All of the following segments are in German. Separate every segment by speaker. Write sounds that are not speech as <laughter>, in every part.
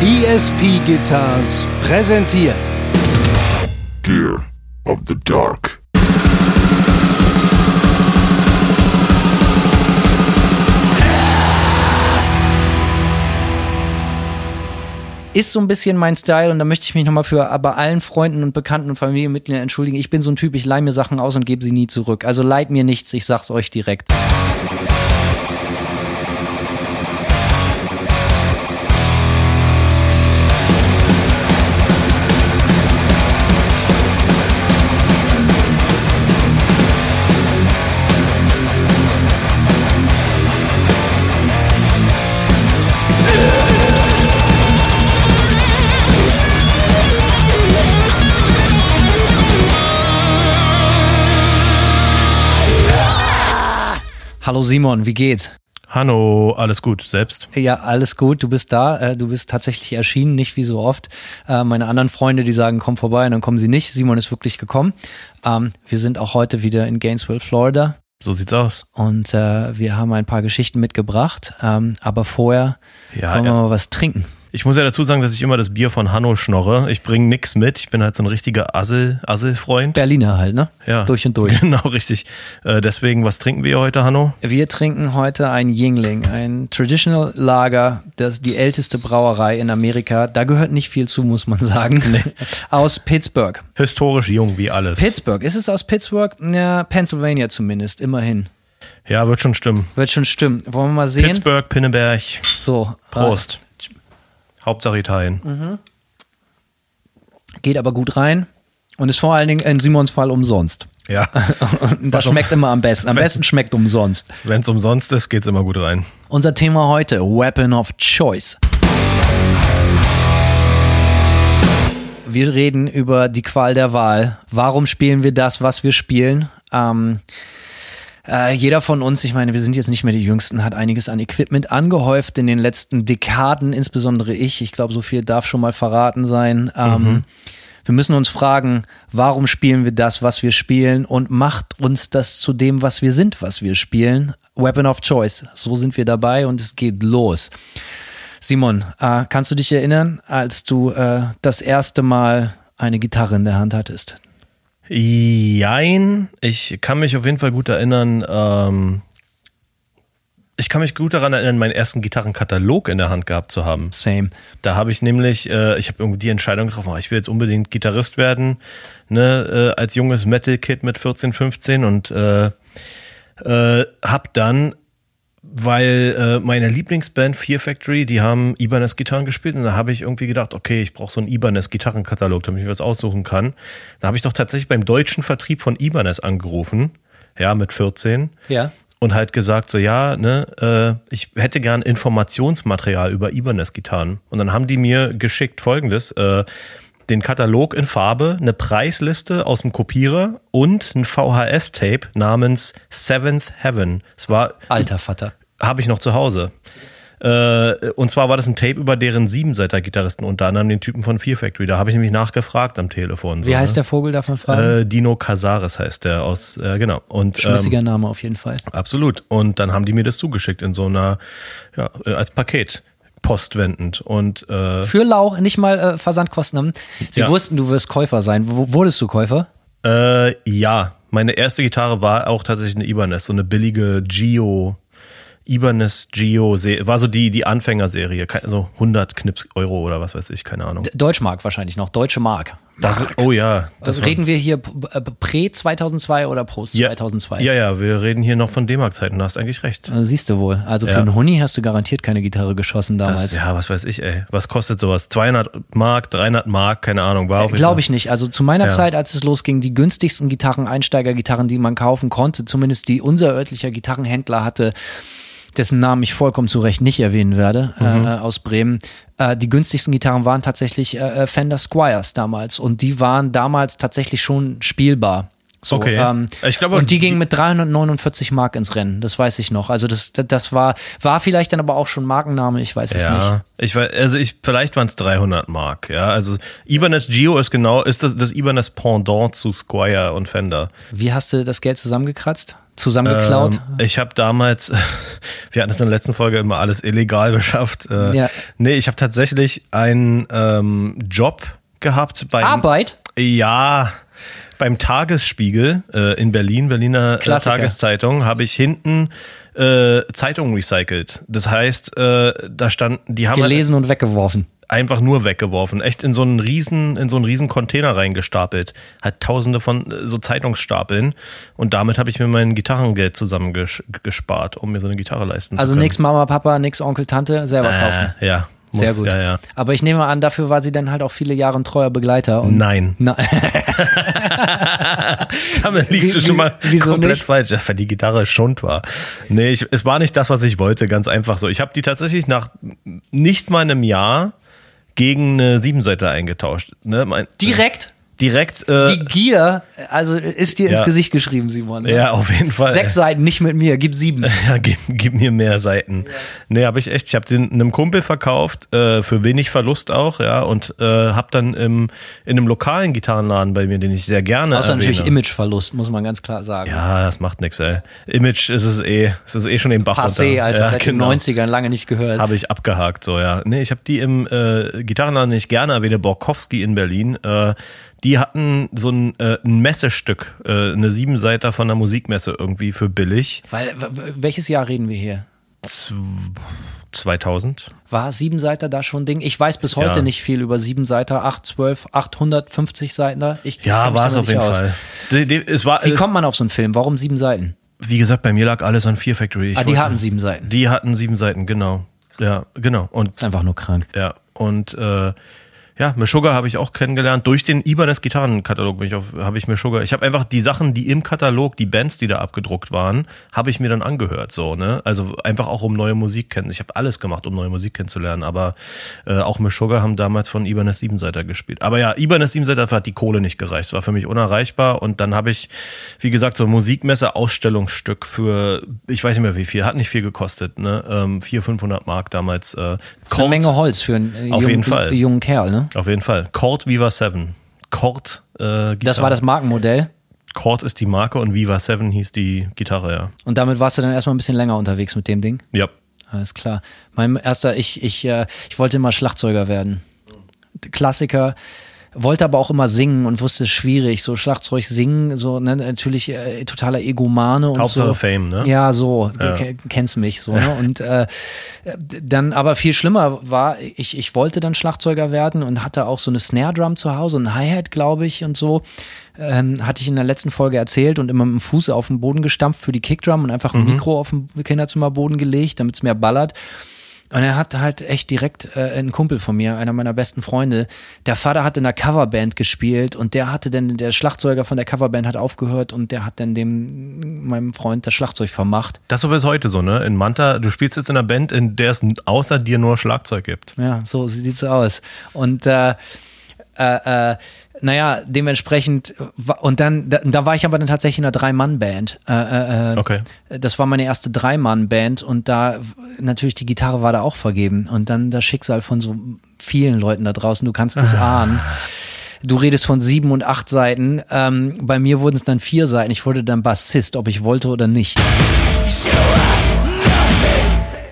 Speaker 1: ESP Guitars präsentiert
Speaker 2: Gear of the Dark.
Speaker 3: ist so ein bisschen mein Style und da möchte ich mich nochmal für aber allen Freunden und Bekannten und Familienmitgliedern entschuldigen. Ich bin so ein Typ, ich leih mir Sachen aus und gebe sie nie zurück. Also leid mir nichts, ich sag's euch direkt. Hallo Simon, wie geht's?
Speaker 4: Hallo, alles gut, selbst?
Speaker 3: Ja, alles gut, du bist da, äh, du bist tatsächlich erschienen, nicht wie so oft. Äh, meine anderen Freunde, die sagen, komm vorbei, und dann kommen sie nicht. Simon ist wirklich gekommen. Ähm, wir sind auch heute wieder in Gainesville, Florida.
Speaker 4: So sieht's aus.
Speaker 3: Und äh, wir haben ein paar Geschichten mitgebracht, ähm, aber vorher
Speaker 4: Ja,
Speaker 3: wollen wir mal was trinken.
Speaker 4: Ich muss ja dazu sagen, dass ich immer das Bier von Hanno schnorre. Ich bringe nix mit. Ich bin halt so ein richtiger Assel, Assel-Freund.
Speaker 3: Berliner halt, ne?
Speaker 4: Ja.
Speaker 3: Durch und durch. <laughs>
Speaker 4: Genau, richtig. Äh, deswegen, was trinken wir heute, Hanno?
Speaker 3: Wir trinken heute ein Yingling, ein Traditional Lager, das die älteste Brauerei in Amerika. Da gehört nicht viel zu, muss man sagen. <laughs> Aus Pittsburgh.
Speaker 4: Historisch jung, wie alles.
Speaker 3: Pittsburgh. Ist es aus Pittsburgh? Ja, Pennsylvania zumindest, immerhin.
Speaker 4: ja, wird schon stimmen.
Speaker 3: Wird schon stimmen. Wollen wir mal sehen?
Speaker 4: Pittsburgh, Pinneberg.
Speaker 3: So.
Speaker 4: Prost. Hauptsache Italien.
Speaker 3: Geht aber gut rein. Und ist vor allen Dingen in Simons Fall umsonst.
Speaker 4: Ja. <laughs>
Speaker 3: Und das
Speaker 4: um-
Speaker 3: schmeckt immer am besten. Am besten schmeckt umsonst.
Speaker 4: Wenn es umsonst ist, geht's immer gut rein.
Speaker 3: Unser Thema heute, Weapon of Choice. Wir reden über die Qual der Wahl. Warum spielen wir das, was wir spielen? Ähm, äh, jeder von uns, ich meine, wir sind jetzt nicht mehr die Jüngsten, hat einiges an Equipment angehäuft in den letzten Dekaden, insbesondere ich. Ich glaube, so viel darf schon mal verraten sein. Ähm, Wir müssen uns fragen, warum spielen wir das, was wir spielen und macht uns das zu dem, was wir sind, was wir spielen? Weapon of Choice. So sind wir dabei und es geht los. Simon, äh, kannst du dich erinnern, als du äh, das erste Mal eine Gitarre in der Hand hattest?
Speaker 4: Jein. Ich kann mich auf jeden Fall gut erinnern. Ähm, ich kann mich gut daran erinnern, meinen ersten Gitarrenkatalog in der Hand gehabt zu haben.
Speaker 3: Same.
Speaker 4: Da habe ich nämlich, äh, ich habe irgendwie die Entscheidung getroffen, oh, ich will jetzt unbedingt Gitarrist werden, ne, äh, als junges Metal-Kid mit 14, 15 und äh, äh, hab dann, weil äh, meine Lieblingsband Fear Factory, die haben Ibanez Gitarren gespielt und da habe ich irgendwie gedacht, okay, ich brauche so einen Ibanez Gitarrenkatalog, damit ich was aussuchen kann. Da habe ich doch tatsächlich beim deutschen Vertrieb von Ibanez angerufen, ja, mit 14
Speaker 3: Ja.
Speaker 4: und halt gesagt so ja ne äh, ich hätte gern Informationsmaterial über Ibanez Gitarren und dann haben die mir geschickt folgendes äh, den Katalog in Farbe eine Preisliste aus dem Kopierer und ein VHS Tape namens Seventh Heaven es war
Speaker 3: Alter Vater.
Speaker 4: habe ich noch zu Hause äh, und zwar war das ein Tape über deren Siebenseiter Gitarristen unter anderem den Typen von Fear Factory da habe ich nämlich nachgefragt am Telefon so,
Speaker 3: Wie heißt
Speaker 4: ne?
Speaker 3: der Vogel, darf man fragen?
Speaker 4: äh, Dino Casares heißt der aus äh, genau und ähm,
Speaker 3: Schmissiger Name auf jeden Fall.
Speaker 4: Absolut. Und dann haben die mir das zugeschickt in so einer, ja, äh, als Paket postwendend. Und äh,
Speaker 3: Für lau, nicht mal äh, Versandkosten haben. Sie
Speaker 4: Ja.
Speaker 3: wussten, du wirst Käufer sein. Wo, wurdest du Käufer?
Speaker 4: äh, ja, meine erste Gitarre war auch tatsächlich eine Ibanez, so eine billige Gio, Ibanez Gio, war so die, die Anfängerserie, so 100 Knips Euro oder was weiß ich, keine Ahnung.
Speaker 3: Deutschmark wahrscheinlich noch, Deutsche Mark.
Speaker 4: Das oh ja, das
Speaker 3: Also reden wir hier äh, prä 2002 oder post
Speaker 4: ja,
Speaker 3: 2002?
Speaker 4: Ja, ja, wir reden hier noch von D-Mark-Zeiten, da hast eigentlich recht.
Speaker 3: Also siehst du wohl. Also für
Speaker 4: Ja.
Speaker 3: einen Huni hast du garantiert keine Gitarre geschossen damals.
Speaker 4: Das, ja, was weiß ich, ey. Was kostet sowas? 200 Mark, 300 Mark, keine Ahnung. War jeden
Speaker 3: Glaube ich nicht. Also zu meiner
Speaker 4: Ja.
Speaker 3: Zeit, als es losging, die günstigsten Gitarren, Einsteigergitarren, die man kaufen konnte, zumindest die unser örtlicher Gitarrenhändler hatte, dessen Namen ich vollkommen zu Recht nicht erwähnen werde,
Speaker 4: Mhm.
Speaker 3: äh, aus Bremen. Äh, die günstigsten Gitarren waren tatsächlich äh, äh, Fender Squires damals und die waren damals tatsächlich schon spielbar. So,
Speaker 4: Okay.
Speaker 3: Ähm,
Speaker 4: Ich glaube,
Speaker 3: und die
Speaker 4: die-
Speaker 3: gingen mit 349 Mark ins Rennen, das weiß ich noch. Also das, das war, war vielleicht dann aber auch schon Markenname, ich weiß es nicht.
Speaker 4: Ja, ich weiß, also ich, vielleicht waren es 300 Mark, ja. Also Ibanez Gio ist genau, ist das, das Ibanez Pendant zu Squire und Fender.
Speaker 3: Wie hast du das Geld zusammengekratzt? Zusammengeklaut?
Speaker 4: Ähm, ich habe damals, <laughs> wir hatten es in der letzten Folge immer alles illegal <laughs> beschafft. Äh,
Speaker 3: Ja.
Speaker 4: Nee, ich habe tatsächlich einen ähm, Job gehabt bei
Speaker 3: Arbeit?
Speaker 4: Ja, beim Tagesspiegel äh, in Berlin, Berliner äh. Tageszeitung, habe ich hinten äh, Zeitungen recycelt. Das heißt, äh, da stand, die haben halt
Speaker 3: Gelesen und weggeworfen.
Speaker 4: Einfach nur weggeworfen, echt in so einen riesen, in so einen riesen Container reingestapelt, hat Tausende von äh, so Zeitungsstapeln und damit habe ich mir mein Gitarrengeld zusammengespart, um mir so eine Gitarre leisten
Speaker 3: Also
Speaker 4: zu können.
Speaker 3: nix Mama, Papa, nix Onkel, Tante, selber kaufen.
Speaker 4: Äh, ja, muss,
Speaker 3: Sehr gut.
Speaker 4: Ja, ja.
Speaker 3: Aber ich nehme an, dafür war sie dann halt auch viele Jahre ein treuer Begleiter.
Speaker 4: Nein, <laughs>
Speaker 3: Na, <laughs>
Speaker 4: damit liegst du schon mal
Speaker 3: wieso
Speaker 4: komplett
Speaker 3: nicht?
Speaker 4: falsch, weil die Gitarre Schund war. Nee, ich, es war nicht das, was ich wollte, ganz einfach so. Ich habe die tatsächlich nach nicht mal einem Jahr gegen eine Siebenseiter eingetauscht. Ne? Mein,
Speaker 3: direkt
Speaker 4: Direkt, äh,
Speaker 3: die Gier, also ist dir ins
Speaker 4: Ja.
Speaker 3: Gesicht geschrieben, Simon. ne?
Speaker 4: ja, auf jeden Fall.
Speaker 3: Sechs Seiten, nicht mit mir, gib sieben. <laughs>
Speaker 4: Ja, gib, gib mir mehr Seiten. Nee, habe ich echt. Ich habe den einem Kumpel verkauft, äh, für wenig Verlust auch, ja, und äh, habe dann im, in einem lokalen Gitarrenladen bei mir, den ich sehr gerne
Speaker 3: Außer natürlich
Speaker 4: erwähne.
Speaker 3: Imageverlust, muss man ganz klar sagen.
Speaker 4: Ja, das macht nix, ey. Image ist es eh, ist es eh schon den Bach
Speaker 3: Passé. Alter,
Speaker 4: ja,
Speaker 3: seit
Speaker 4: genau.
Speaker 3: den 90ern lange nicht gehört.
Speaker 4: Habe ich abgehakt, so, ja. Nee, ich habe die im äh, Gitarrenladen, den ich gerne erwähne, Borkowski in Berlin. Äh, die hatten so ein, äh, ein Messestück, äh, eine Siebenseiter von der Musikmesse irgendwie für billig.
Speaker 3: Weil, welches Jahr reden wir hier?
Speaker 4: Z 2000.
Speaker 3: War Siebenseiter da schon ein Ding? Ich weiß bis heute
Speaker 4: Ja.
Speaker 3: nicht viel über Siebenseiter, 8, 12, 850 Seiten da. Ich
Speaker 4: Ja, war es auf jeden
Speaker 3: aus.
Speaker 4: Fall. Die, die, es war,
Speaker 3: Wie
Speaker 4: es,
Speaker 3: kommt man auf so einen Film? Warum sieben Seiten?
Speaker 4: wie gesagt, bei mir lag alles an Fear Factory. Ich
Speaker 3: ah, die
Speaker 4: wollte-
Speaker 3: hatten sieben Seiten.
Speaker 4: Die hatten sieben Seiten, genau. Ja, genau. Und
Speaker 3: ist einfach nur krank.
Speaker 4: Ja, und äh, ja, Meshuggah habe ich auch kennengelernt. Durch den Ibanez Gitarrenkatalog bin ich auf, habe ich Meshuggah. Ich habe einfach die Sachen, die im Katalog, die Bands, die da abgedruckt waren, habe ich mir dann angehört, so, ne? Also einfach auch um neue Musik kennen. Ich habe alles gemacht, um neue Musik kennenzulernen, aber äh, auch Meshuggah haben damals von Ibanez Siebenseiter gespielt. Aber ja, Ibanez Siebenseiter hat die Kohle nicht gereicht. Es war für mich unerreichbar und dann habe ich, wie gesagt, so ein Musikmesse Ausstellungsstück für, ich weiß nicht mehr wie viel, hat nicht viel gekostet, ne? Ähm, 400, 500 Mark damals. Äh,
Speaker 3: Eine Menge Holz für einen äh,
Speaker 4: Auf
Speaker 3: jungen,
Speaker 4: jeden Fall.
Speaker 3: jungen Kerl, ne?
Speaker 4: Auf jeden Fall. Chord Viva 7. Chord, äh, Gitarre.
Speaker 3: Das war das Markenmodell.
Speaker 4: Chord ist die Marke und Viva 7 hieß die Gitarre, ja.
Speaker 3: Und damit warst du dann erstmal ein bisschen länger unterwegs mit dem Ding.
Speaker 4: Ja.
Speaker 3: Alles klar. Mein erster, ich, ich, äh, ich wollte immer Schlagzeuger werden. Klassiker. Wollte aber auch immer singen und wusste es schwierig, so Schlagzeug singen, so ne, natürlich äh, totaler Egomane und
Speaker 4: Hauptsache
Speaker 3: so.
Speaker 4: Fame, ne?
Speaker 3: Ja, so,
Speaker 4: Ja.
Speaker 3: kennst mich so. Ne? <laughs> Und äh, dann aber viel schlimmer war, ich, ich wollte dann Schlagzeuger werden und hatte auch so eine Snare Drum zu Hause, ein Hi-Hat, glaube ich, und so. Ähm, hatte ich in der letzten Folge erzählt und immer mit dem Fuß auf den Boden gestampft für die Kickdrum und einfach ein Mikro auf den Kinderzimmerboden gelegt, damit es mehr ballert. Und er hat halt echt direkt äh, ein Kumpel von mir, einer meiner besten Freunde. Der Vater hat in einer Coverband gespielt und der hatte dann, der Schlagzeuger von der Coverband hat aufgehört und der hat dann dem, meinem Freund das Schlagzeug vermacht.
Speaker 4: Das ist so bis heute so, ne? In Manta, du spielst jetzt in einer Band, in der es außer dir nur Schlagzeug gibt.
Speaker 3: Ja, so sieht's so aus. Und äh, äh, äh, naja, dementsprechend, und dann, da, da war ich aber dann tatsächlich in einer Drei-Mann-Band. Äh, äh, äh,
Speaker 4: Okay.
Speaker 3: Das war meine erste Drei-Mann-Band und da natürlich die Gitarre war da auch vergeben. Und dann das Schicksal von so vielen Leuten da draußen, du kannst es <sighs> ahnen. Du redest von sieben und acht Seiten. Ähm, bei mir wurden es dann vier Seiten. Ich wurde dann Bassist, ob ich wollte oder nicht.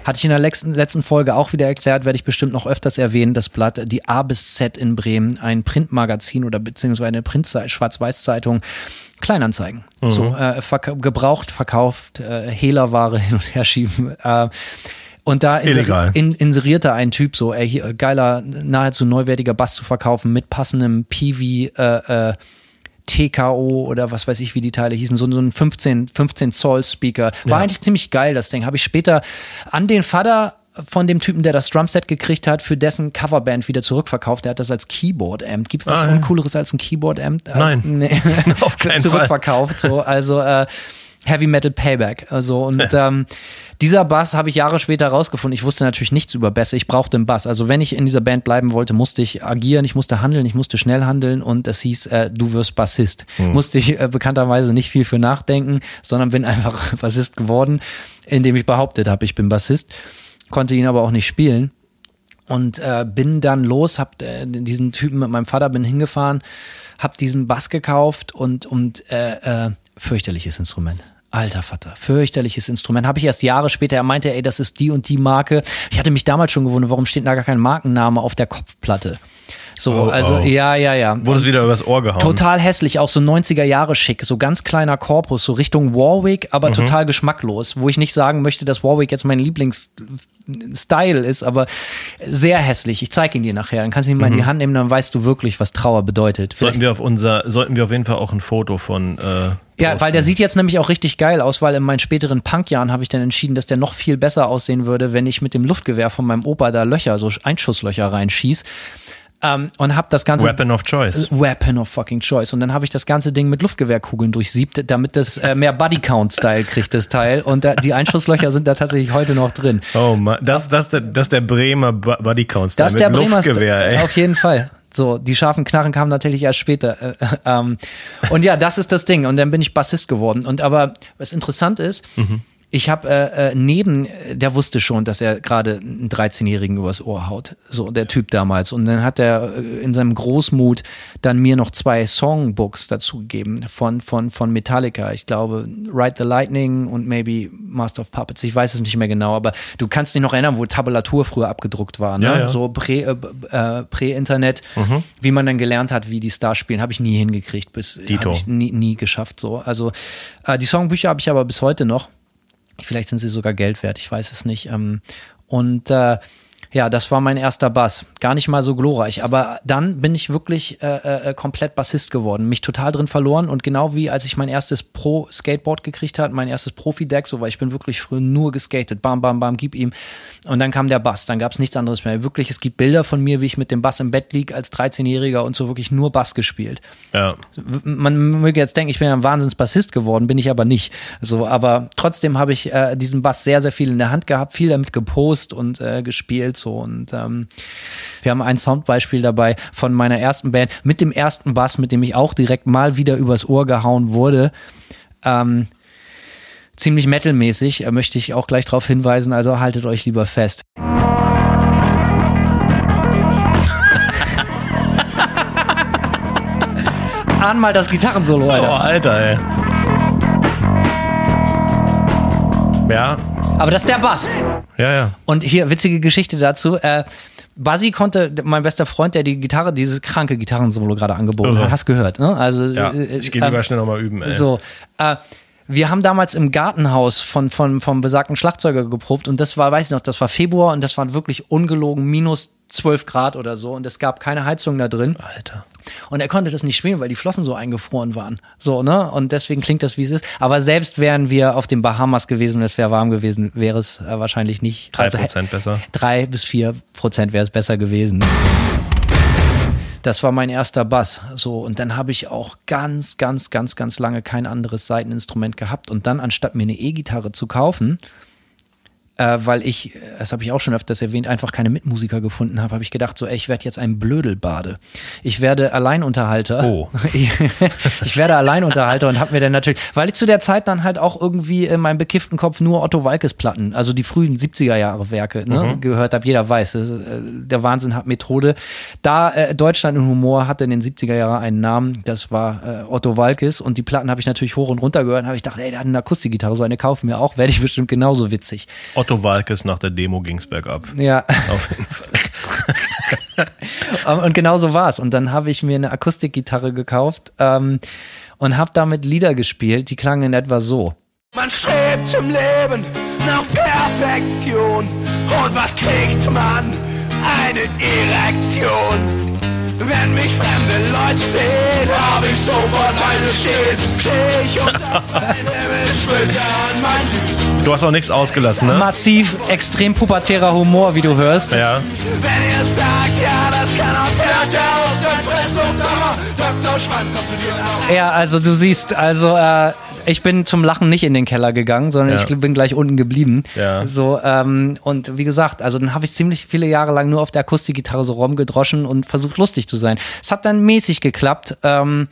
Speaker 3: Hatte ich in der letzten, letzten Folge auch wieder erklärt, werde ich bestimmt noch öfters erwähnen, das Blatt, die A bis Z in Bremen, ein Printmagazin oder beziehungsweise eine Print Schwarz-Weiß-Zeitung, Kleinanzeigen. So, äh, verk gebraucht, verkauft, äh, Hehlerware <laughs> hin und her schieben. Äh, und da
Speaker 4: Illegal.
Speaker 3: in, inserierte ein Typ so, ey, hier, geiler, nahezu neuwertiger Bass zu verkaufen mit passendem PV, äh, äh, TKO oder was weiß ich, wie die Teile hießen, so, so ein 15, 15 Zoll Speaker. War eigentlich ziemlich geil, das Ding. Habe ich später an den Vater von dem Typen, der das Drumset gekriegt hat, für dessen Coverband wieder zurückverkauft. Der hat das als Keyboard-Amp. Gibt was
Speaker 4: Ah, ja.
Speaker 3: Uncooleres als ein Keyboard-Amp? Äh,
Speaker 4: Nein.
Speaker 3: Nee. <laughs>
Speaker 4: Auf keinen <laughs> Fall.
Speaker 3: Zurückverkauft, so. Also, äh, Heavy Metal Payback. Also, und <laughs> ähm, dieser Bass habe ich Jahre später rausgefunden. Ich wusste natürlich nichts über Bässe. Ich brauchte einen Bass. Also, wenn ich in dieser Band bleiben wollte, musste ich agieren, ich musste handeln, ich musste schnell handeln und es hieß, äh, du wirst Bassist. Musste ich äh, bekannterweise nicht viel für nachdenken, sondern bin <laughs> einfach Bassist geworden, indem ich behauptet habe, ich bin Bassist, konnte ihn aber auch nicht spielen. Und äh, bin dann los, hab äh, diesen Typen mit meinem Vater bin hingefahren, hab diesen Bass gekauft und und äh, äh, fürchterliches Instrument. Alter Vater, fürchterliches Instrument. Habe ich erst Jahre später, er meinte, ey, das ist die und die Marke. Ich hatte mich damals schon gewundert, warum steht da gar kein Markenname auf der Kopfplatte? So,
Speaker 4: Oh,
Speaker 3: also
Speaker 4: oh.
Speaker 3: ja, ja, ja.
Speaker 4: Wurde es wieder übers Ohr gehauen.
Speaker 3: Total hässlich, auch so 90er Jahre schick, so ganz kleiner Korpus, so Richtung Warwick, aber total geschmacklos, wo ich nicht sagen möchte, dass Warwick jetzt mein Lieblingsstyle ist, aber sehr hässlich. Ich zeige ihn dir nachher, dann kannst du ihn mal in die Hand nehmen, dann weißt du wirklich, was Trauer bedeutet.
Speaker 4: Sollten wir auf unser, sollten wir auf jeden Fall auch ein Foto von. Äh,
Speaker 3: Ja, weil der sieht jetzt nämlich auch richtig geil aus, weil in meinen späteren Punkjahren habe ich dann entschieden, dass der noch viel besser aussehen würde, wenn ich mit dem Luftgewehr von meinem Opa da Löcher, so Einschusslöcher reinschieß. Ähm, und habe das ganze
Speaker 4: Weapon of Choice.
Speaker 3: Weapon of fucking choice. Und dann habe ich das ganze Ding mit Luftgewehrkugeln durchsiebt, damit das äh, mehr Bodycount-Style kriegt, das Teil. Und da, die Einschusslöcher sind da tatsächlich heute noch drin.
Speaker 4: Oh Mann, das, das, das, das ist der Bremer Bu- Buddy Count
Speaker 3: Das ist
Speaker 4: mit
Speaker 3: der Bremer
Speaker 4: Luftgewehr, ey.
Speaker 3: Auf jeden Fall. So, die scharfen Knarren kamen natürlich erst später. Äh, äh, ähm, und ja, das ist das Ding. Und dann bin ich Bassist geworden. Und aber was interessant ist,
Speaker 4: Mhm.
Speaker 3: Ich habe äh, äh, neben, der wusste schon, dass er gerade einen 13-Jährigen übers Ohr haut. So, der Typ damals. Und dann hat er äh, in seinem Großmut dann mir noch zwei Songbooks dazu gegeben von, von, von Metallica. Ich glaube, Ride the Lightning und maybe Master of Puppets. Ich weiß es nicht mehr genau, aber du kannst dich noch erinnern, wo Tabulatur früher abgedruckt war. Ne?
Speaker 4: Ja, ja.
Speaker 3: So Prä, äh, äh, Prä-Internet, wie man dann gelernt hat, wie die Stars spielen, habe ich nie hingekriegt, bis habe ich nie, nie geschafft. So, also äh, die Songbücher habe ich aber bis heute noch. Vielleicht sind sie sogar Geld wert, ich weiß es nicht. Ähm, und äh, ja, das war mein erster Bass. Gar nicht mal so glorreich. Aber dann bin ich wirklich äh, äh, komplett Bassist geworden. Mich total drin verloren. Und genau wie als ich mein erstes Pro-Skateboard gekriegt hat, mein erstes Profi-Deck, so weil ich bin wirklich früher nur geskatet. Bam, bam, bam, gib ihm. Und dann kam der Bass. Dann gab es nichts anderes mehr. Wirklich, es gibt Bilder von mir, wie ich mit dem Bass im Bett lieg als 13-Jähriger und so wirklich nur Bass gespielt
Speaker 4: Ja.
Speaker 3: man möge jetzt denken, ich bin ja ein Wahnsinnsbassist geworden, bin ich aber nicht. So, aber trotzdem habe ich äh, diesen Bass sehr, sehr viel in der Hand gehabt, viel damit gepost und äh, gespielt so und ähm, wir haben ein Soundbeispiel dabei von meiner ersten Band mit dem ersten Bass, mit dem ich auch direkt mal wieder übers Ohr gehauen wurde. Ähm, ziemlich metalmäßig, äh, möchte ich auch gleich darauf hinweisen, also haltet euch lieber fest. <laughs> Ahn mal das Gitarrensolo,
Speaker 4: Oh,
Speaker 3: Alter.
Speaker 4: Alter, ey. Ja,
Speaker 3: Aber das ist der Bass.
Speaker 4: Ja, ja.
Speaker 3: Und hier witzige Geschichte dazu. Äh, Buzzy konnte, mein bester Freund, der die Gitarre, dieses kranke Gitarrensolo gerade angeboten
Speaker 4: Irre.
Speaker 3: hat, hast gehört, ne? Also
Speaker 4: ja.
Speaker 3: äh,
Speaker 4: Ich gehe
Speaker 3: äh,
Speaker 4: lieber schnell nochmal üben, ey.
Speaker 3: So, äh, wir haben damals im Gartenhaus von, von, vom besagten Schlagzeuger geprobt und das war, weiß ich noch, das war Februar und das waren wirklich ungelogen minus 12 Grad oder so und es gab keine Heizung da drin.
Speaker 4: Alter.
Speaker 3: Und er konnte das nicht spielen, weil die Flossen so eingefroren waren. So, ne? Und deswegen klingt das, wie es ist. Aber selbst wären wir auf den Bahamas gewesen und es wäre warm gewesen, wäre es äh, wahrscheinlich nicht.
Speaker 4: Drei
Speaker 3: also,
Speaker 4: Prozent besser.
Speaker 3: Drei bis vier Prozent wäre es besser gewesen. Das war mein erster Bass. So, und dann habe ich auch ganz, ganz, ganz, ganz lange kein anderes Saiteninstrument gehabt. Und dann, anstatt mir eine E-Gitarre zu kaufen, äh, weil ich, äh, das habe ich auch schon öfters erwähnt, einfach keine Mitmusiker gefunden habe, habe ich gedacht, so, ey, ich werde jetzt ein Blödelbade. Ich werde Alleinunterhalter.
Speaker 4: Oh. <laughs>
Speaker 3: ich werde Alleinunterhalter und habe mir dann natürlich, weil ich zu der Zeit dann halt auch irgendwie in meinem bekifften Kopf nur Otto Walkes Platten, also die frühen 70er Jahre Werke, ne, gehört habe. Jeder weiß, ist, äh, der Wahnsinn hat Methode. Da äh, Deutschland im Humor hatte in den 70er Jahren einen Namen, das war äh, Otto Walkes und die Platten habe ich natürlich hoch und runter gehört und habe ich gedacht, ey, der hat eine Akustikgitarre, so eine kaufen wir auch, werde ich bestimmt genauso witzig.
Speaker 4: Otto Walkes nach der Demo ging's bergab.
Speaker 3: Ja.
Speaker 4: Auf jeden Fall. <laughs>
Speaker 3: Und genau so war's. Und dann habe ich mir eine Akustikgitarre gekauft ähm, und habe damit Lieder gespielt, die klangen in etwa so.
Speaker 5: Man strebt im Leben nach Perfektion. Und was kriegt man? Eine Erektion. Wenn mich fremde Leute sehen, hab ich sofort eine Stets. Steh ich unter Himmel, an mein
Speaker 4: Du hast auch nichts ausgelassen, ne?
Speaker 3: Massiv, extrem pubertärer Humor, wie du hörst.
Speaker 4: Ja.
Speaker 5: Wenn ihr sagt, ja, das kann auch.
Speaker 3: Ja, also du siehst, also äh, ich bin zum Lachen nicht in den Keller gegangen, sondern
Speaker 4: Ja.
Speaker 3: ich bin gleich unten geblieben.
Speaker 4: Ja.
Speaker 3: So, ähm, und wie gesagt, also dann habe ich ziemlich viele Jahre lang nur auf der Akustikgitarre so rumgedroschen und versucht lustig zu sein. Es hat dann mäßig geklappt. Ähm,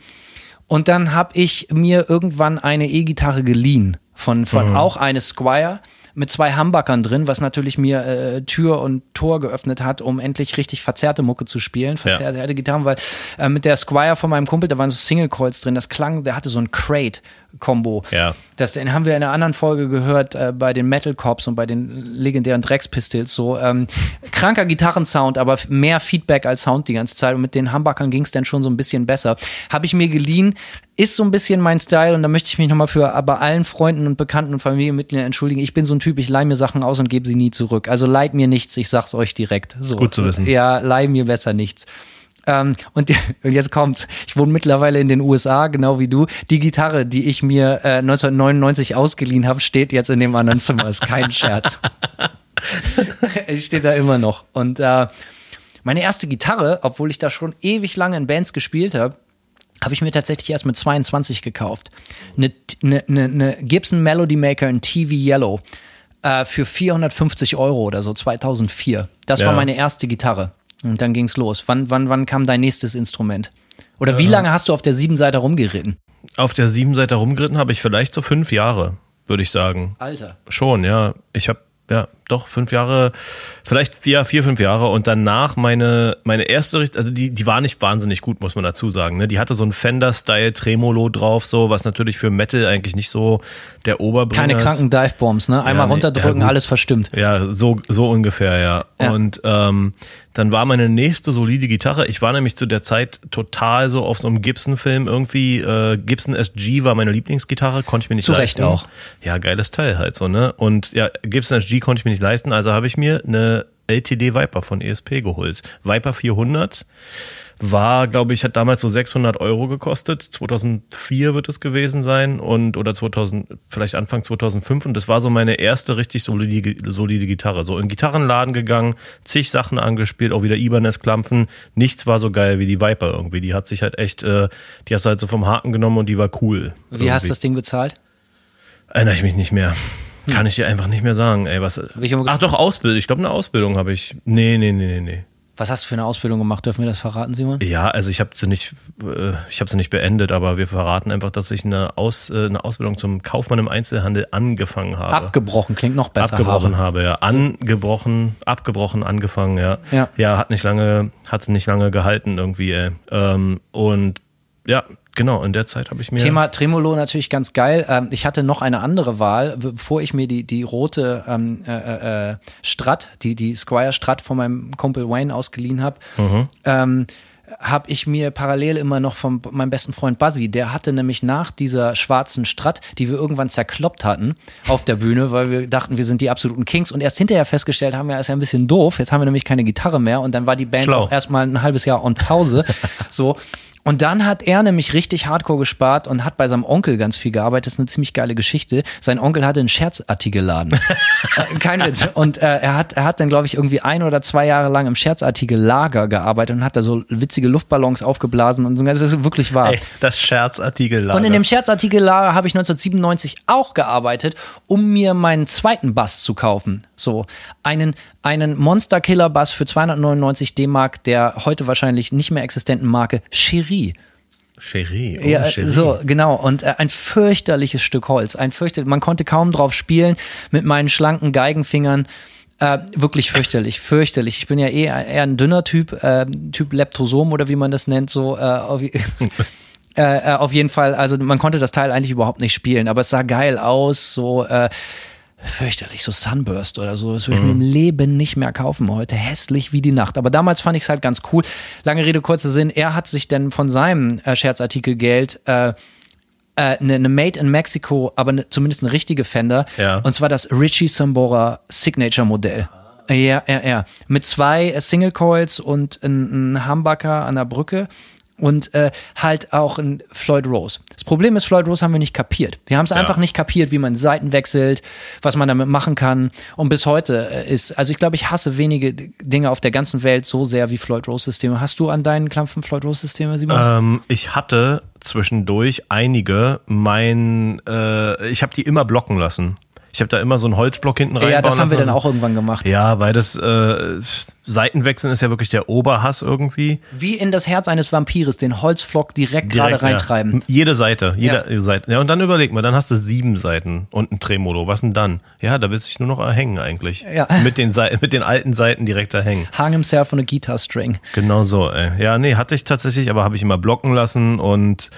Speaker 3: und dann habe ich mir irgendwann eine E-Gitarre geliehen von, von auch eine Squire mit zwei Humbuckern drin, was natürlich mir äh, Tür und Tor geöffnet hat, um endlich richtig verzerrte Mucke zu spielen, verzerrte Gitarren, weil äh, mit der Squire von meinem Kumpel, da waren so Single Coils drin, das klang, der hatte so ein Crate, Combo.
Speaker 4: Ja.
Speaker 3: Das den haben wir in einer anderen Folge gehört äh, bei den Metal Cops und bei den legendären Dreckspistols. So ähm, kranker Gitarrensound, aber mehr Feedback als Sound die ganze Zeit. Und mit den Humbuckern ging es dann schon so ein bisschen besser. Habe ich mir geliehen, ist so ein bisschen mein Style und da möchte ich mich nochmal für bei allen Freunden und Bekannten und Familienmitgliedern entschuldigen. Ich bin so ein Typ, ich leih mir Sachen aus und gebe sie nie zurück. Also leiht mir nichts, ich sag's euch direkt. So.
Speaker 4: Gut zu wissen.
Speaker 3: Ja, leih mir besser nichts. Ähm, und, <laughs> und jetzt kommt's. Ich wohne mittlerweile in den USA, genau wie du. Die Gitarre, die ich mir äh, 1999 ausgeliehen habe, steht jetzt in dem anderen Zimmer. Ist kein Scherz. <laughs> ich stehe da immer noch. Und äh, meine erste Gitarre, obwohl ich da schon ewig lange in Bands gespielt habe, habe ich mir tatsächlich erst mit 22 gekauft. Eine, eine, eine, eine Gibson Melody Maker in TV Yellow äh, für 450 Euro oder so, 2004. Das
Speaker 4: Ja.
Speaker 3: war meine erste Gitarre. Und dann ging's los. Wann, wann, wann kam dein nächstes Instrument? Oder wie lange hast du auf der Siebenseiter rumgeritten?
Speaker 4: Auf der Siebenseiter rumgeritten habe ich vielleicht so fünf Jahre, würde ich sagen.
Speaker 3: Alter.
Speaker 4: Schon, ja. Ich habe ja doch fünf Jahre, vielleicht vier, vier, fünf Jahre und danach meine meine erste, also die die war nicht wahnsinnig gut, muss man dazu sagen. Ne? Die hatte so ein Fender-Style Tremolo drauf, so was natürlich für Metal eigentlich nicht so der Oberbringer
Speaker 3: Keine kranken Divebombs, ne? Einmal
Speaker 4: nee,
Speaker 3: runterdrücken,
Speaker 4: ja,
Speaker 3: alles verstimmt.
Speaker 4: Ja, so, so ungefähr, ja.
Speaker 3: Ja.
Speaker 4: Und ähm, dann war meine nächste solide Gitarre. Ich war nämlich zu der Zeit total so auf so einem Gibson-Film irgendwie. Äh, Gibson SG war meine Lieblingsgitarre, konnte ich mir nicht
Speaker 3: Zu Recht
Speaker 4: leisten.
Speaker 3: auch.
Speaker 4: Ja, geiles Teil halt so, ne? Und ja, Gibson SG konnte ich mir nicht leisten, also habe ich mir eine LTD Viper von ESP geholt. Viper 400 war, glaube ich, hat damals so 600 Euro gekostet. 2004 wird es gewesen sein und oder 2000, vielleicht Anfang 2005 und das war so meine erste richtig solide, solide Gitarre. So in den Gitarrenladen gegangen, zig Sachen angespielt, auch wieder Ibanez-Klampfen. Nichts war so geil wie die Viper irgendwie. Die hat sich halt echt, äh, die hast du halt so vom Haken genommen und die war cool.
Speaker 3: Wie hast du
Speaker 4: Irgendwie.
Speaker 3: das Ding bezahlt?
Speaker 4: Erinnere ich mich nicht mehr. Kann ich dir einfach nicht mehr sagen. Ey, was? Ach doch, Ausbildung. Ich glaube, eine Ausbildung habe ich. Nee, nee, nee, nee, nee.
Speaker 3: Was hast du für eine Ausbildung gemacht? Dürfen wir das verraten, Simon?
Speaker 4: Ja, also ich habe sie nicht, äh, ich habe sie nicht beendet, aber wir verraten einfach, dass ich eine, Aus, äh, eine Ausbildung zum Kaufmann im Einzelhandel angefangen habe.
Speaker 3: Abgebrochen, klingt noch besser.
Speaker 4: abgebrochen
Speaker 3: Habe.
Speaker 4: habe, ja. Angebrochen, abgebrochen, angefangen, ja.
Speaker 3: Ja.
Speaker 4: Ja, hat nicht lange, hat nicht lange gehalten irgendwie, ey. Ähm, und ja, genau, in der Zeit habe ich mir.
Speaker 3: Thema Tremolo natürlich ganz geil. Ähm, ich hatte noch eine andere Wahl, bevor ich mir die, die rote ähm, äh, äh, Strat, die, die Squire Strat von meinem Kumpel Wayne ausgeliehen habe. Ähm, habe ich mir parallel immer noch von meinem besten Freund Buzzy, der hatte nämlich nach dieser schwarzen Strat, die wir irgendwann zerkloppt hatten auf der Bühne, weil wir dachten, wir sind die absoluten Kings und erst hinterher festgestellt haben, ja, ist ja ein bisschen doof, jetzt haben wir nämlich keine Gitarre mehr und dann war die Band
Speaker 4: Schlau.
Speaker 3: auch erstmal ein halbes Jahr on Pause. <laughs> so. Und dann hat er nämlich richtig hardcore gespart und hat bei seinem Onkel ganz viel gearbeitet. Das ist eine ziemlich geile Geschichte. Sein Onkel hatte einen Scherzartikelladen. <laughs> Äh, Kein Witz. Und äh, er hat, er hat dann, glaube ich, irgendwie ein oder zwei Jahre lang im Scherzartikellager gearbeitet und hat da so witzige Luftballons aufgeblasen und so. Das ist wirklich wahr.
Speaker 4: Ey, das Scherzartikel
Speaker 3: Und in dem Scherzartikellager habe ich 1997 auch gearbeitet, um mir meinen zweiten Bass zu kaufen. So einen, einen Monster Killer Bass für 299 D-Mark der heute wahrscheinlich nicht mehr existenten Marke Cherie.
Speaker 4: Cherie. Oh,
Speaker 3: Ja,
Speaker 4: Cherie.
Speaker 3: so, genau. Und äh, ein fürchterliches Stück Holz. Ein fürchterlich, man konnte kaum drauf spielen mit meinen schlanken Geigenfingern. Äh, wirklich fürchterlich, fürchterlich. Ich bin ja eh eher ein dünner Typ, äh, Typ Leptosom oder wie man das nennt, so äh, auf, <laughs> äh, äh, auf jeden Fall. Also man konnte das Teil eigentlich überhaupt nicht spielen, aber es sah geil aus, so äh, fürchterlich, so Sunburst oder so. Das würde ich mir im Leben nicht mehr kaufen heute. Hässlich wie die Nacht. Aber damals fand ich es halt ganz cool. Lange Rede, kurzer Sinn. Er hat sich dann von seinem äh, Scherzartikelgeld äh, äh, eine, eine Made in Mexico, aber ne, zumindest eine richtige Fender.
Speaker 4: Ja.
Speaker 3: Und zwar das Richie Sambora Signature Modell. Ja, ja, ja. Mit zwei äh, Single Coils und ein, ein Humbucker an der Brücke und äh, halt auch ein Floyd Rose. Das Problem ist, Floyd Rose haben wir nicht kapiert. Sie haben es einfach nicht kapiert, wie man Seiten wechselt, was man damit machen kann. Und bis heute äh, ist, also ich glaube, ich hasse wenige Dinge auf der ganzen Welt so sehr wie Floyd Rose Systeme. Hast du an deinen Klampfen Floyd Rose Systeme, Simon?
Speaker 4: Ähm, ich hatte zwischendurch einige. Mein, äh, ich habe die immer blocken lassen. Ich habe da immer so einen Holzblock hinten rein.
Speaker 3: ja, das haben wir dann auch irgendwann gemacht.
Speaker 4: Ja, weil das äh, Seitenwechseln ist ja wirklich der Oberhass irgendwie.
Speaker 3: Wie in das Herz eines Vampires, den Holzflock direkt, gerade reintreiben.
Speaker 4: Ja. Jede Seite, jede
Speaker 3: Ja.
Speaker 4: Seite. Ja, und dann überleg mal, dann hast du sieben Seiten und ein Tremolo. Was denn dann? Ja, da willst du dich nur noch hängen eigentlich.
Speaker 3: Ja. <laughs>
Speaker 4: Mit den, Sei- mit den alten Seiten direkt da hängen.
Speaker 3: Hang himself on a guitar string.
Speaker 4: Genau so, ey. Ja, nee, hatte ich tatsächlich, aber habe ich immer blocken lassen und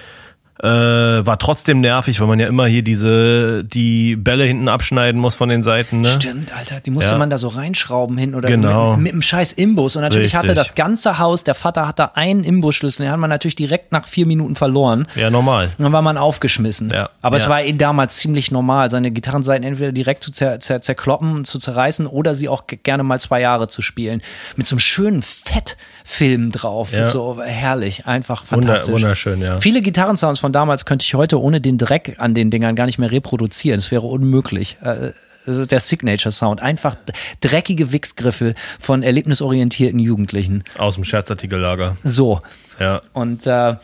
Speaker 4: Äh, war trotzdem nervig, weil man ja immer hier diese, die Bälle hinten abschneiden muss von den Seiten. Ne?
Speaker 3: Stimmt, Alter, die musste
Speaker 4: Ja.
Speaker 3: man da so reinschrauben hin oder
Speaker 4: Genau.
Speaker 3: mit, mit einem scheiß Imbus. Und natürlich
Speaker 4: Richtig.
Speaker 3: hatte das ganze Haus, der Vater hatte einen Imbusschlüssel, den hat man natürlich direkt nach vier Minuten verloren.
Speaker 4: Ja, normal.
Speaker 3: Und dann war man aufgeschmissen.
Speaker 4: Ja.
Speaker 3: Aber es
Speaker 4: Ja.
Speaker 3: war eh damals ziemlich normal, seine Gitarrenseiten entweder direkt zu zer zer zerkloppen, zu zerreißen oder sie auch ge- gerne mal zwei Jahre zu spielen. Mit so einem schönen Fettfilm drauf.
Speaker 4: Ja.
Speaker 3: So herrlich, einfach
Speaker 4: Wunder,
Speaker 3: fantastisch.
Speaker 4: wunderschön, ja.
Speaker 3: Viele Gitarrensounds von damals könnte ich heute ohne den Dreck an den Dingern gar nicht mehr reproduzieren. Es wäre unmöglich. Äh, Das ist der Signature-Sound. Einfach d- dreckige Wichsgriffel von erlebnisorientierten Jugendlichen.
Speaker 4: Aus dem Scherzartikellager.
Speaker 3: So.
Speaker 4: Ja.
Speaker 3: Und äh,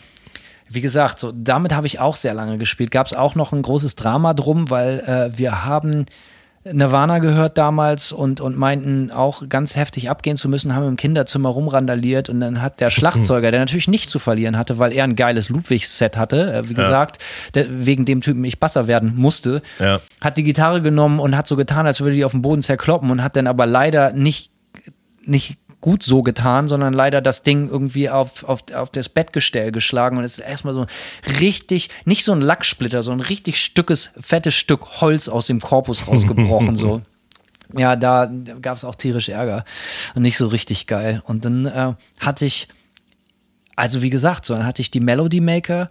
Speaker 3: wie gesagt, so damit habe ich auch sehr lange gespielt. Gab es auch noch ein großes Drama drum, weil äh, wir haben Nirvana gehört damals und, und meinten auch ganz heftig abgehen zu müssen, haben im Kinderzimmer rumrandaliert und dann hat der <laughs> Schlagzeuger, der natürlich nichts zu verlieren hatte, weil er ein geiles Ludwigs-Set hatte, äh, wie gesagt, der, wegen dem Typen ich Basser werden musste,
Speaker 4: Ja.
Speaker 3: hat die Gitarre genommen und hat so getan, als würde die auf dem Boden zerkloppen und hat dann aber leider nicht nicht gut so getan, sondern leider das Ding irgendwie auf, auf, auf das Bettgestell geschlagen und es ist erstmal so richtig, nicht so ein Lacksplitter, so ein richtig stückes, fettes Stück Holz aus dem Korpus <laughs> rausgebrochen, so. Ja, da gab es auch tierisch Ärger und nicht so richtig geil. Und dann äh, hatte ich, also wie gesagt, so dann hatte ich die Melody Maker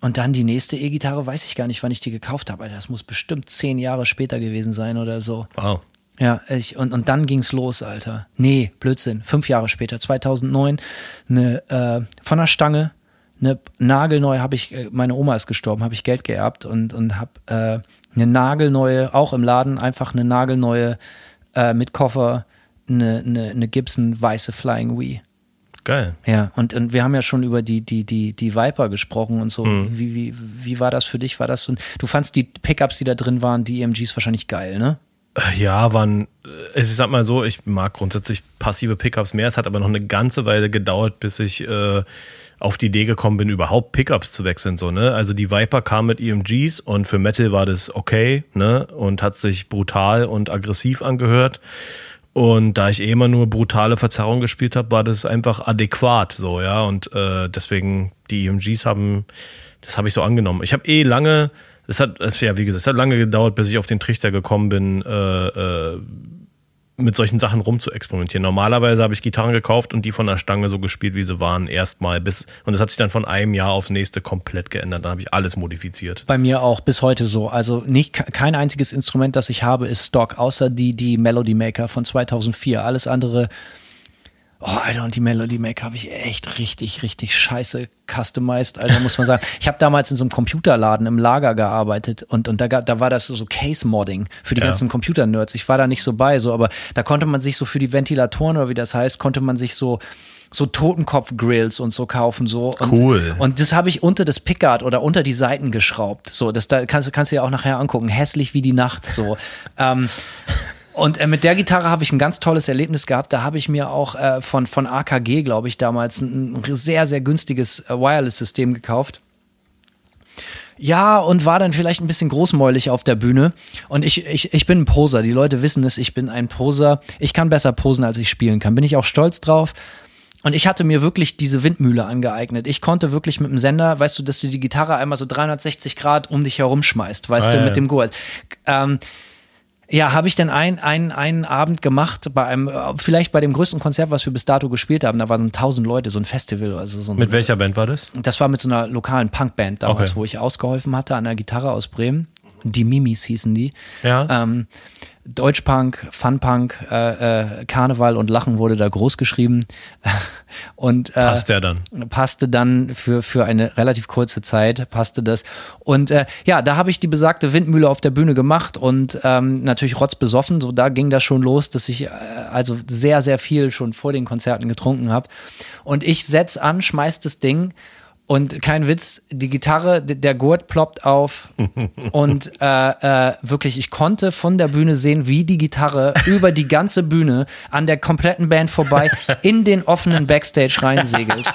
Speaker 3: und dann die nächste E-Gitarre, weiß ich gar nicht, wann ich die gekauft habe. Alter, Das muss bestimmt zehn Jahre später gewesen sein oder so.
Speaker 4: Wow.
Speaker 3: Ja, ich, und, und dann ging's los, Alter. Nee, Blödsinn. Fünf Jahre später, 2009, eine, äh, von der Stange, eine nagelneue, habe ich, äh, meine Oma ist gestorben, habe ich Geld geerbt und, und habe äh, eine nagelneue, auch im Laden, einfach eine nagelneue äh, mit Koffer, eine, eine, eine Gibson weiße Flying Wii.
Speaker 4: Geil.
Speaker 3: Ja, und, und wir haben ja schon über die, die, die, die Viper gesprochen und so.
Speaker 4: Mhm.
Speaker 3: Wie, wie, wie war das für dich? War das so, ein- du fandst die Pickups, die da drin waren, die EMGs wahrscheinlich geil, ne?
Speaker 4: Ja, waren, äh, ich sag mal so, ich mag grundsätzlich passive Pickups mehr. Es hat aber noch eine ganze Weile gedauert, bis ich äh, auf die Idee gekommen bin, überhaupt Pickups zu wechseln. So, ne? Also die Viper kam mit EMGs und für Metal war das okay, ne? Und hat sich brutal und aggressiv angehört. Und da ich eh immer nur brutale Verzerrung gespielt habe, war das einfach adäquat so, ja. Und äh, deswegen die EMGs haben, das habe ich so angenommen. Ich habe eh lange, es hat, es, ja wie gesagt, es hat lange gedauert, bis ich auf den Trichter gekommen bin, äh, äh, mit solchen Sachen rumzuexperimentieren. Normalerweise habe ich Gitarren gekauft und die von der Stange so gespielt, wie sie waren, erstmal bis und das hat sich dann von einem Jahr aufs nächste komplett geändert. Dann habe ich alles modifiziert.
Speaker 3: Bei mir auch bis heute so. Also nicht kein einziges Instrument, das ich habe, ist Stock, außer die die Melody Maker von 2004. Alles andere. Oh, Alter, und die Melody Maker habe ich echt richtig, richtig scheiße customized, Alter, muss man sagen. Ich habe damals in so einem Computerladen im Lager gearbeitet und, und da, gab- da war das so Case-Modding für die
Speaker 4: Ja.
Speaker 3: ganzen Computer-Nerds. Ich war da nicht so bei, so, aber da konnte man sich so für die Ventilatoren oder wie das heißt, konnte man sich so so Totenkopf-Grills und so kaufen so. Und,
Speaker 4: Cool.
Speaker 3: Und das habe ich unter das Pickguard oder unter die Seiten geschraubt. So, das da kannst, du- kannst du ja auch nachher angucken. Hässlich wie die Nacht. So. ähm, und äh, mit der Gitarre habe ich ein ganz tolles Erlebnis gehabt. Da habe ich mir auch äh, von, von AKG, glaube ich, damals ein, ein sehr, sehr günstiges äh, Wireless-System gekauft. Ja, und war dann vielleicht ein bisschen großmäulig auf der Bühne. Und ich, ich, ich bin ein Poser. Die Leute wissen es, ich bin ein Poser. Ich kann besser posen, als ich spielen kann. Bin ich auch stolz drauf. Und ich hatte mir wirklich diese Windmühle angeeignet. Ich konnte wirklich mit dem Sender, weißt du, dass du die Gitarre einmal so 360 Grad um dich herum schmeißt, weißt
Speaker 4: Ah,
Speaker 3: du,
Speaker 4: ja,
Speaker 3: mit dem Gurt. Ähm, ja, habe ich dann ein, ein, einen Abend gemacht bei einem, äh, vielleicht bei dem größten Konzert, was wir bis dato gespielt haben. Da waren 1000 Leute, so ein Festival, also so ein,
Speaker 4: Mit welcher Band war das?
Speaker 3: das war mit so einer lokalen Punkband damals,
Speaker 4: Okay.
Speaker 3: wo ich ausgeholfen hatte an der Gitarre aus Bremen. Die Mimis hießen die.
Speaker 4: Ja.
Speaker 3: Ähm, Deutschpunk, Funpunk, äh, äh, Karneval und Lachen wurde da groß geschrieben. <laughs> und äh,
Speaker 4: Passt der dann?
Speaker 3: passte dann für, für eine relativ kurze Zeit, passte das. Und äh, ja, da habe ich die besagte Windmühle auf der Bühne gemacht und ähm, natürlich rotzbesoffen. So, da ging das schon los, dass ich äh, also sehr, sehr viel schon vor den Konzerten getrunken habe. Und ich setz an, schmeiß das Ding und kein Witz, die Gitarre, der Gurt ploppt auf <laughs> und äh, äh, wirklich, ich konnte von der Bühne sehen, wie die Gitarre über die ganze Bühne an der kompletten Band vorbei in den offenen Backstage reinsegelt.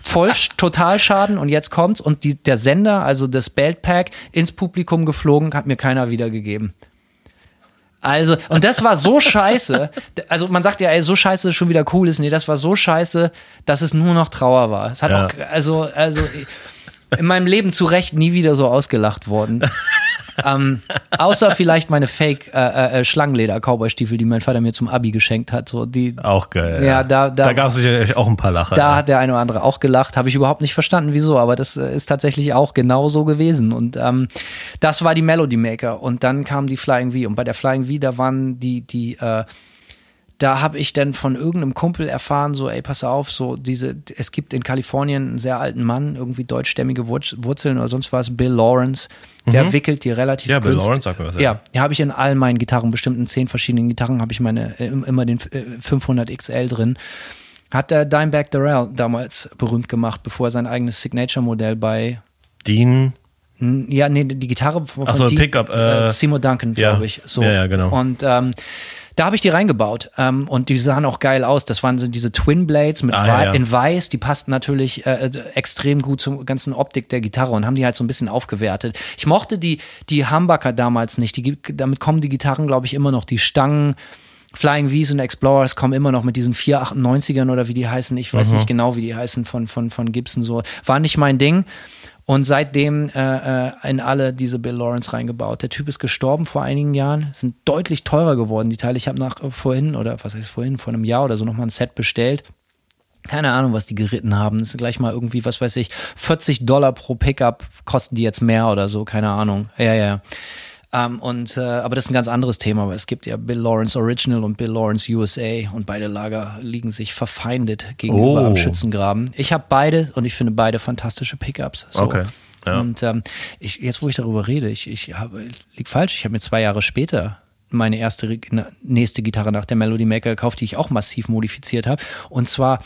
Speaker 3: Voll sch- Totalschaden und jetzt kommt's und die, der Sender, also das Beltpack, ins Publikum geflogen, hat mir keiner wiedergegeben. Also, und das war so scheiße. Also, man sagt ja, ey, so scheiße ist schon wieder cool ist. Nee, das war so scheiße, dass es nur noch Trauer war. Es hat
Speaker 4: Ja.
Speaker 3: auch, also, also, in meinem Leben zu Recht nie wieder so ausgelacht worden. <laughs> ähm, außer vielleicht meine Fake äh, äh, Schlangenleder-Cowboy-Stiefel, die mein Vater mir zum Abi geschenkt hat. So die,
Speaker 4: Auch geil.
Speaker 3: Ja, da- da-
Speaker 4: da gab es sicherlich auch ein paar Lacher.
Speaker 3: da
Speaker 4: ja.
Speaker 3: hat der eine oder andere auch gelacht. Habe ich überhaupt nicht verstanden, wieso, aber das äh, ist tatsächlich auch genau so gewesen. Und ähm, das war die Melody Maker. Und dann kam die Flying V. Und bei der Flying V, da waren die, die, äh, da habe ich dann von irgendeinem Kumpel erfahren, so, ey, pass auf, so diese, es gibt in Kalifornien einen sehr alten Mann, irgendwie deutschstämmige Wurz- Wurzeln oder sonst was, Bill Lawrence, der wickelt die relativ
Speaker 4: Mhm. Ja, Bill Lawrence sagt mir was, ja.
Speaker 3: Ja, ja habe ich in all meinen Gitarren, bestimmt in zehn verschiedenen Gitarren, habe ich meine, äh, immer den äh, 500 XL drin. Hat der Dimebag Darrell damals berühmt gemacht, bevor er sein eigenes Signature-Modell bei
Speaker 4: Dean.
Speaker 3: Ja, nee, die Gitarre von
Speaker 4: Ach so,
Speaker 3: die-
Speaker 4: Pickup, äh,
Speaker 3: Seymour Duncan,
Speaker 4: ja.
Speaker 3: glaube ich. So.
Speaker 4: Ja, ja, genau.
Speaker 3: Und ähm, da habe ich die reingebaut ähm, und die sahen auch geil aus. Das waren so diese Twin Blades mit
Speaker 4: Ah,
Speaker 3: Wei-
Speaker 4: ja.
Speaker 3: in Weiß. Die passten natürlich äh, äh, extrem gut zur ganzen Optik der Gitarre und haben die halt so ein bisschen aufgewertet. Ich mochte die die Humbucker damals nicht. Die, damit kommen die Gitarren, glaube ich, immer noch. Die Stangen. Flying V's und Explorers kommen immer noch mit diesen 498ern oder wie die heißen. Ich weiß nicht genau, wie die heißen von, von, von Gibson. So war nicht mein Ding. Und seitdem äh, äh, in alle diese Bill Lawrence reingebaut. Der Typ ist gestorben vor einigen Jahren, sind deutlich teurer geworden, die Teile. Ich habe nach äh, vorhin, oder was heißt vorhin, vor einem Jahr oder so nochmal ein Set bestellt. Keine Ahnung, was die geritten haben. Das ist gleich mal irgendwie, was weiß ich, 40 Dollar pro Pickup kosten die jetzt mehr oder so, keine Ahnung. Ja, ja. Ähm, und äh, aber das ist ein ganz anderes Thema, weil es gibt ja Bill Lawrence Original und Bill Lawrence USA und beide Lager liegen sich verfeindet gegenüber
Speaker 4: Oh.
Speaker 3: am Schützengraben. Ich habe beide und ich finde beide fantastische Pickups. So.
Speaker 4: Okay, ja.
Speaker 3: Und ähm, ich, jetzt, wo ich darüber rede, ich, ich habe, liegt falsch, ich habe mir zwei Jahre später meine erste nächste Gitarre nach der Melody Maker gekauft, die ich auch massiv modifiziert habe. Und zwar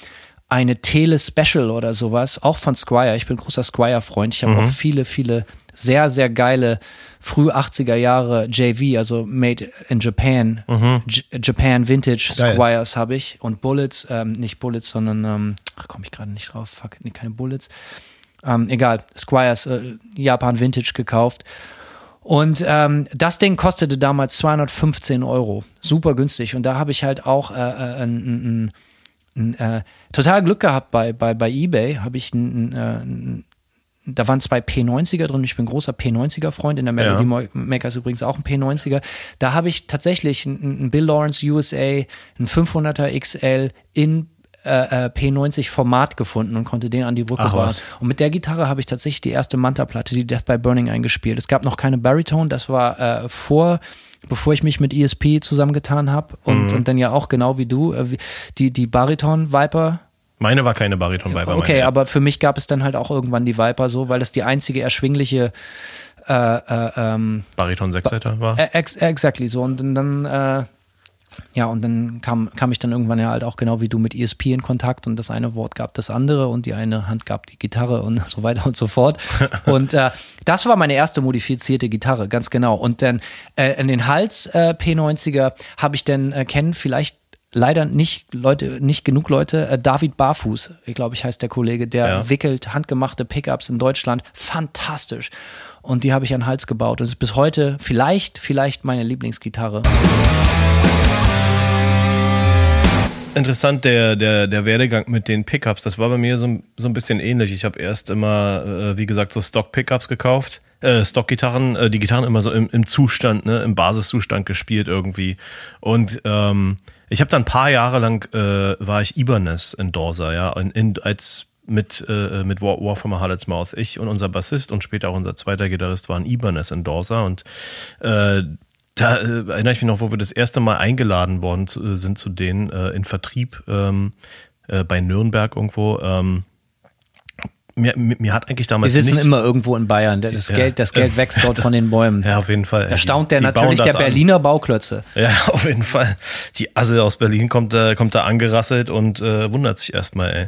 Speaker 3: eine Tele Special oder sowas, auch von Squire. Ich bin großer Squire-Freund. Ich habe auch viele, viele sehr, sehr geile früh 80er Jahre JV, also Made in Japan, J Japan Vintage
Speaker 4: Geil.
Speaker 3: Squires habe ich und Bullets, ähm, nicht Bullets, sondern, ähm, ach, komme ich gerade nicht drauf, fuck, nee, keine Bullets. Ähm, egal, Squires äh, Japan Vintage gekauft. Und ähm, das Ding kostete damals 215 Euro. Super günstig. Und da habe ich halt auch äh, äh, ein, ein, ein, äh, total Glück gehabt bei, bei, bei Ebay. Habe ich ein da waren zwei P90er drin. Ich bin großer P90er-Freund. In der Melody
Speaker 4: Ja.
Speaker 3: Maker ist übrigens auch ein P90er. Da habe ich tatsächlich einen Bill Lawrence USA, einen 500er XL in äh, äh, P90-Format gefunden und konnte den an die Brücke bauen. Und mit der Gitarre habe ich tatsächlich die erste Manta-Platte, die Death by Burning, eingespielt. Es gab noch keine Baritone, das war äh, vor, bevor ich mich mit ESP zusammengetan habe. Und,
Speaker 4: Mhm.
Speaker 3: und dann ja auch genau wie du, äh, die, die Bariton-Viper.
Speaker 4: Meine war keine Bariton-Viper.
Speaker 3: Okay, aber für mich gab es dann halt auch irgendwann die Viper so, weil das die einzige erschwingliche äh, äh, ähm,
Speaker 4: Bariton 6-Seiter war.
Speaker 3: äh, ex exactly so. Und dann, äh, ja, und dann kam, kam ich dann irgendwann ja halt auch genau wie du mit ESP in Kontakt und das eine Wort gab das andere und die eine Hand gab die Gitarre und <laughs> so weiter und so fort. <laughs> und äh, das war meine erste modifizierte Gitarre, ganz genau. Und dann äh, in den Hals äh, P90er habe ich dann äh, kennen vielleicht leider nicht Leute, nicht genug Leute. Äh, David Barfuß, ich glaube, ich heißt der Kollege, der
Speaker 4: Ja.
Speaker 3: wickelt handgemachte Pickups in Deutschland. Fantastisch. Und die habe ich an den Hals gebaut. Und es ist bis heute vielleicht, vielleicht meine Lieblingsgitarre.
Speaker 4: Interessant, der, der, der Werdegang mit den Pickups, das war bei mir so, ein- so ein bisschen ähnlich. Ich habe erst immer, äh, wie gesagt, so Stock-Pickups gekauft, äh, Stock-Gitarren, äh, die Gitarren immer so im, im Zustand, ne, im Basiszustand gespielt irgendwie. Und ähm, ich habe dann ein paar Jahre lang, äh, war ich Ibanez-Endorser, ja, in, in, als mit, äh, mit War, War from a Harlot's Mouth. Ich und unser Bassist und später auch unser zweiter Gitarrist waren Ibanez-Endorser und äh, da äh, erinnere ich mich noch, wo wir das erste Mal eingeladen worden zu, äh, sind zu denen äh, in Vertrieb ähm, äh, bei Nürnberg irgendwo. Ähm, mir, mir, hat eigentlich
Speaker 3: Wir
Speaker 4: damals
Speaker 3: sitzen
Speaker 4: nichts-
Speaker 3: immer irgendwo in Bayern. Das
Speaker 4: Ja.
Speaker 3: Geld, das Geld wächst dort von den Bäumen.
Speaker 4: Ja, auf jeden Fall.
Speaker 3: Da staunt der
Speaker 4: Die- die
Speaker 3: natürlich der
Speaker 4: das an.
Speaker 3: Berliner Bauklötze.
Speaker 4: Ja, <laughs> auf jeden Fall. Die Asse aus Berlin kommt da, kommt da angerasselt und äh, wundert sich erstmal, ey.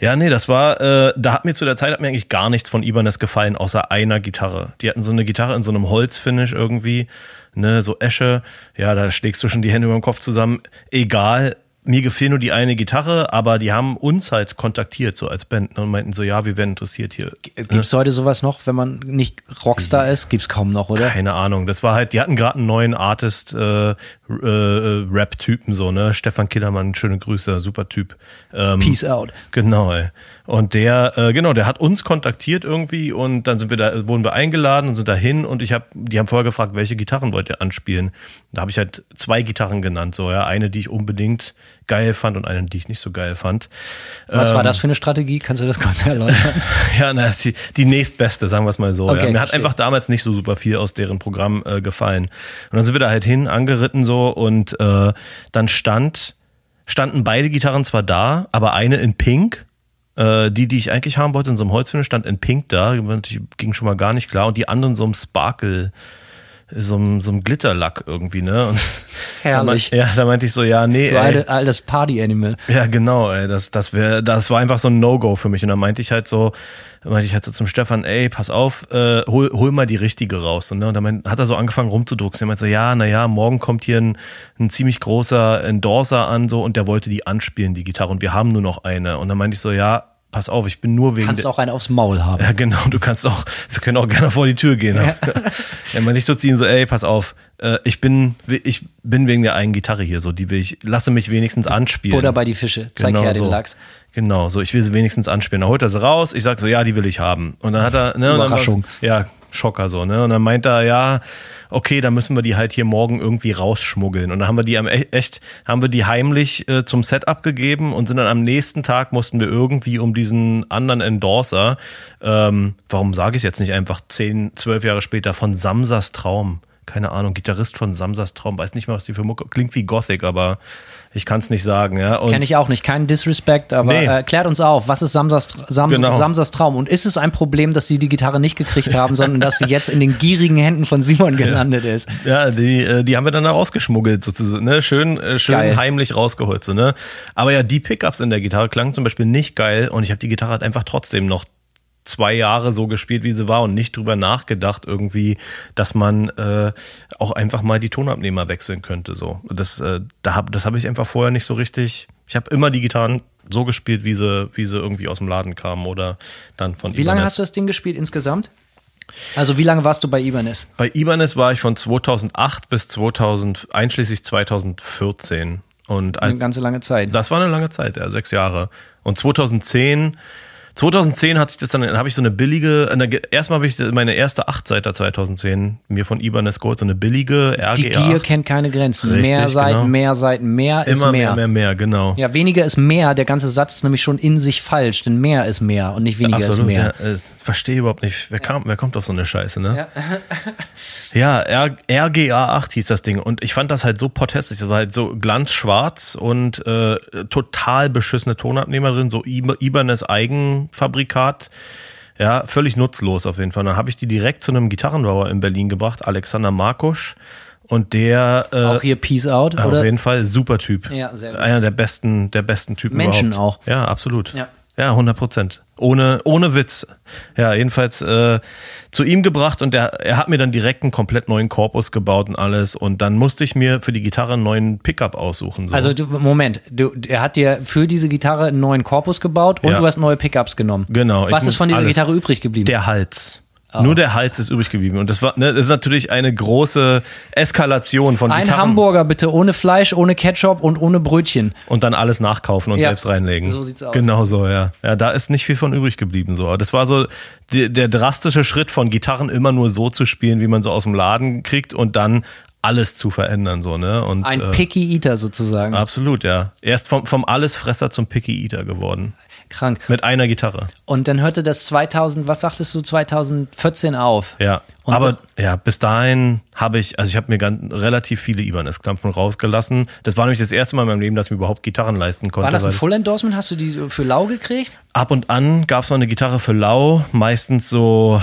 Speaker 4: Ja, nee, das war, äh, da hat mir zu der Zeit hat mir eigentlich gar nichts von Ibanez gefallen, außer einer Gitarre. Die hatten so eine Gitarre in so einem Holzfinish irgendwie, ne, so Esche. Ja, da schlägst du schon die Hände über den Kopf zusammen. Egal. Mir gefiel nur die eine Gitarre, aber die haben uns halt kontaktiert, so als Band, ne, und meinten so, ja, wir werden interessiert hier.
Speaker 3: Gibt es heute sowas noch, wenn man nicht Rockstar ist? Gibt es kaum noch, oder?
Speaker 4: Keine Ahnung. Das war halt, die hatten gerade einen neuen Artist, äh, äh, Rap-Typen, so, ne? Stefan Killermann, schöne Grüße, super Typ. Ähm,
Speaker 3: Peace out.
Speaker 4: Genau, ey. Und der, äh, genau, der hat uns kontaktiert irgendwie und dann sind wir da, wurden wir eingeladen und sind dahin und ich habe, die haben vorher gefragt, welche Gitarren wollt ihr anspielen? Da habe ich halt zwei Gitarren genannt, so ja, eine, die ich unbedingt geil fand und eine, die ich nicht so geil fand.
Speaker 3: Was war
Speaker 4: Ähm,
Speaker 3: das für eine Strategie? Kannst du das kurz erläutern? <laughs>
Speaker 4: ja, na, die, die nächstbeste, sagen wir es mal so.
Speaker 3: Okay,
Speaker 4: ja. Mir hat
Speaker 3: verstehe.
Speaker 4: einfach damals nicht so super viel aus deren Programm äh, gefallen. Und dann sind wir da halt hin, angeritten so und äh, dann stand, standen beide Gitarren zwar da, aber eine in Pink. Äh, die, die ich eigentlich haben wollte, in so einem Holzfinish, stand in Pink da. Ging schon mal gar nicht klar. Und die anderen so einem Sparkle, so einem, so einem Glitterlack irgendwie, ne? Und
Speaker 3: Herrlich. <laughs>
Speaker 4: Da, meint- ja, da meinte ich so, ja, nee,
Speaker 3: Du
Speaker 4: ey.
Speaker 3: alte, altes Party-Animal.
Speaker 4: Ja, genau, ey, das, das wäre, das war einfach so ein No-Go für mich. Und dann meinte ich halt so, meinte ich halt so zum Stefan, ey, pass auf, äh, hol, hol mal die richtige raus. Und, ne, und dann meint- hat er so angefangen rumzudrucksen. Er meinte so, ja, na ja, morgen kommt hier ein, ein ziemlich großer Endorser an, so, und der wollte die anspielen, die Gitarre. Und wir haben nur noch eine. Und dann meinte ich so, ja, pass auf, ich bin nur wegen
Speaker 3: Kannst auch einen aufs Maul haben.
Speaker 4: ja, genau, du kannst auch, wir können auch gerne vor die Tür gehen. Ja. <laughs> man nicht so ziehen, so, ey, pass auf, äh, ich bin, ich bin wegen der einen Gitarre hier, so, die will ich, lasse mich wenigstens anspielen.
Speaker 3: Butter bei die Fische. Zeig her den
Speaker 4: so.
Speaker 3: Lachs.
Speaker 4: Genau, so, ich will sie wenigstens anspielen. Dann holt er sie raus, ich sag so, ja, die will ich haben. Und dann hat er, ne,
Speaker 3: Überraschung.
Speaker 4: ja, Schocker so, ne? Und dann meint er, ja, okay, dann müssen wir die halt hier morgen irgendwie rausschmuggeln. Und dann haben wir die am e- echt, haben wir die heimlich äh, zum Setup gegeben und sind dann am nächsten Tag mussten wir irgendwie um diesen anderen Endorser, ähm, warum sage ich jetzt nicht einfach zehn, zwölf Jahre später von Samsas Traum? Keine Ahnung, Gitarrist von Samsas Traum, weiß nicht mehr, was die für Mucke, klingt wie Gothic, aber ich kann es nicht sagen, ja.
Speaker 3: Kenne ich auch nicht. Kein Disrespect, aber
Speaker 4: Nee.
Speaker 3: äh, klärt uns auf. Was ist Samsas, Sam,
Speaker 4: Genau.
Speaker 3: Samsas Traum? Und ist es ein Problem, dass sie die Gitarre nicht gekriegt haben, sondern dass sie jetzt in den gierigen Händen von Simon gelandet ist?
Speaker 4: Ja, die, äh, die haben wir dann da rausgeschmuggelt, sozusagen, ne? Schön, äh, schön
Speaker 3: Geil.
Speaker 4: heimlich rausgeholt, so, ne? Aber ja, die Pickups in der Gitarre klangen zum Beispiel nicht geil und ich habe die Gitarre halt einfach trotzdem noch zwei Jahre so gespielt, wie sie war und nicht drüber nachgedacht irgendwie, dass man äh, auch einfach mal die Tonabnehmer wechseln könnte. So, das, äh, da hab, das habe ich einfach vorher nicht so richtig. Ich habe immer die Gitarren so gespielt, wie sie, wie sie irgendwie aus dem Laden kamen oder dann von
Speaker 3: Wie lange
Speaker 4: Ibanez.
Speaker 3: hast du das Ding gespielt insgesamt? Also wie lange warst du bei Ibanez?
Speaker 4: Bei Ibanez war ich von 2008 bis 2000, einschließlich 2014. Und
Speaker 3: Eine
Speaker 4: als,
Speaker 3: ganze lange Zeit.
Speaker 4: das war eine lange Zeit, ja, sechs Jahre. Und 2010, 2010 hatte ich das dann, dann habe ich so eine billige, eine, erstmal habe ich meine erste Achtseiter 2010 mir von Ibanez geholt, so eine billige RGA.
Speaker 3: Die Gier kennt keine Grenzen.
Speaker 4: Richtig,
Speaker 3: mehr Seiten,
Speaker 4: genau.
Speaker 3: mehr Seiten, mehr ist
Speaker 4: Immer
Speaker 3: mehr.
Speaker 4: mehr, mehr, mehr, genau.
Speaker 3: Ja, weniger ist mehr. Der ganze Satz ist nämlich schon in sich falsch, denn mehr ist mehr und nicht weniger ist mehr.
Speaker 4: Ja, äh, verstehe überhaupt nicht. Wer, kam, wer kommt auf so eine Scheiße, ne? Ja, <laughs> R RGA 8 hieß das Ding. Und ich fand das halt so potthässlich. Das war halt so glanzschwarz und äh, total beschissene Tonabnehmer drin, so Ib- Ibanez Eigenfabrikat. Ja, völlig nutzlos auf jeden Fall. Dann habe ich die direkt zu einem Gitarrenbauer in Berlin gebracht, Alexander Markusch. Und der äh,
Speaker 3: Auch hier Peace Out,
Speaker 4: auf
Speaker 3: oder?
Speaker 4: jeden Fall super Typ.
Speaker 3: Ja, sehr gut.
Speaker 4: Einer der besten, der besten Typen
Speaker 3: Menschen
Speaker 4: überhaupt.
Speaker 3: auch.
Speaker 4: Ja, absolut.
Speaker 3: Ja.
Speaker 4: Ja, 100 Prozent. Ohne, ohne Witz. Ja, jedenfalls äh, zu ihm gebracht und der, er hat mir dann direkt einen komplett neuen Korpus gebaut und alles. Und dann musste ich mir für die Gitarre einen neuen Pickup aussuchen. So.
Speaker 3: Also du, Moment, du, er hat dir für diese Gitarre einen neuen Korpus gebaut und
Speaker 4: Ja.
Speaker 3: du hast neue Pickups genommen.
Speaker 4: Genau,
Speaker 3: Was ist von dieser
Speaker 4: alles-
Speaker 3: Gitarre übrig geblieben?
Speaker 4: der Hals. Nur der Hals ist übrig geblieben. Und das war, ne, das ist natürlich eine große Eskalation von
Speaker 3: Ein
Speaker 4: Gitarren.
Speaker 3: Hamburger bitte, ohne Fleisch, ohne Ketchup und ohne Brötchen.
Speaker 4: und dann alles nachkaufen und
Speaker 3: Ja,
Speaker 4: selbst reinlegen.
Speaker 3: so sieht's aus.
Speaker 4: Genau so, ja. Ja, da ist nicht viel von übrig geblieben. So. Das war so die, der drastische Schritt von Gitarren immer nur so zu spielen, wie man so aus dem Laden kriegt und dann alles zu verändern. So, ne? und,
Speaker 3: Ein
Speaker 4: äh,
Speaker 3: Picky Eater sozusagen.
Speaker 4: Absolut, ja. Er ist vom, vom Allesfresser zum Picky Eater geworden.
Speaker 3: Krank.
Speaker 4: Mit einer Gitarre.
Speaker 3: Und dann hörte das 2000, was sagtest du, 2014 auf.
Speaker 4: Ja.
Speaker 3: Und
Speaker 4: Aber ja, bis dahin habe ich, also ich habe mir ganz, relativ viele Ibanez-Klampfen rausgelassen. Das war nämlich das erste Mal in meinem Leben, dass ich mir überhaupt Gitarren leisten konnte.
Speaker 3: War das ein
Speaker 4: weil es-
Speaker 3: Full Endorsement? Hast du die für lau gekriegt?
Speaker 4: Ab und an gab es mal eine Gitarre für Lau, meistens so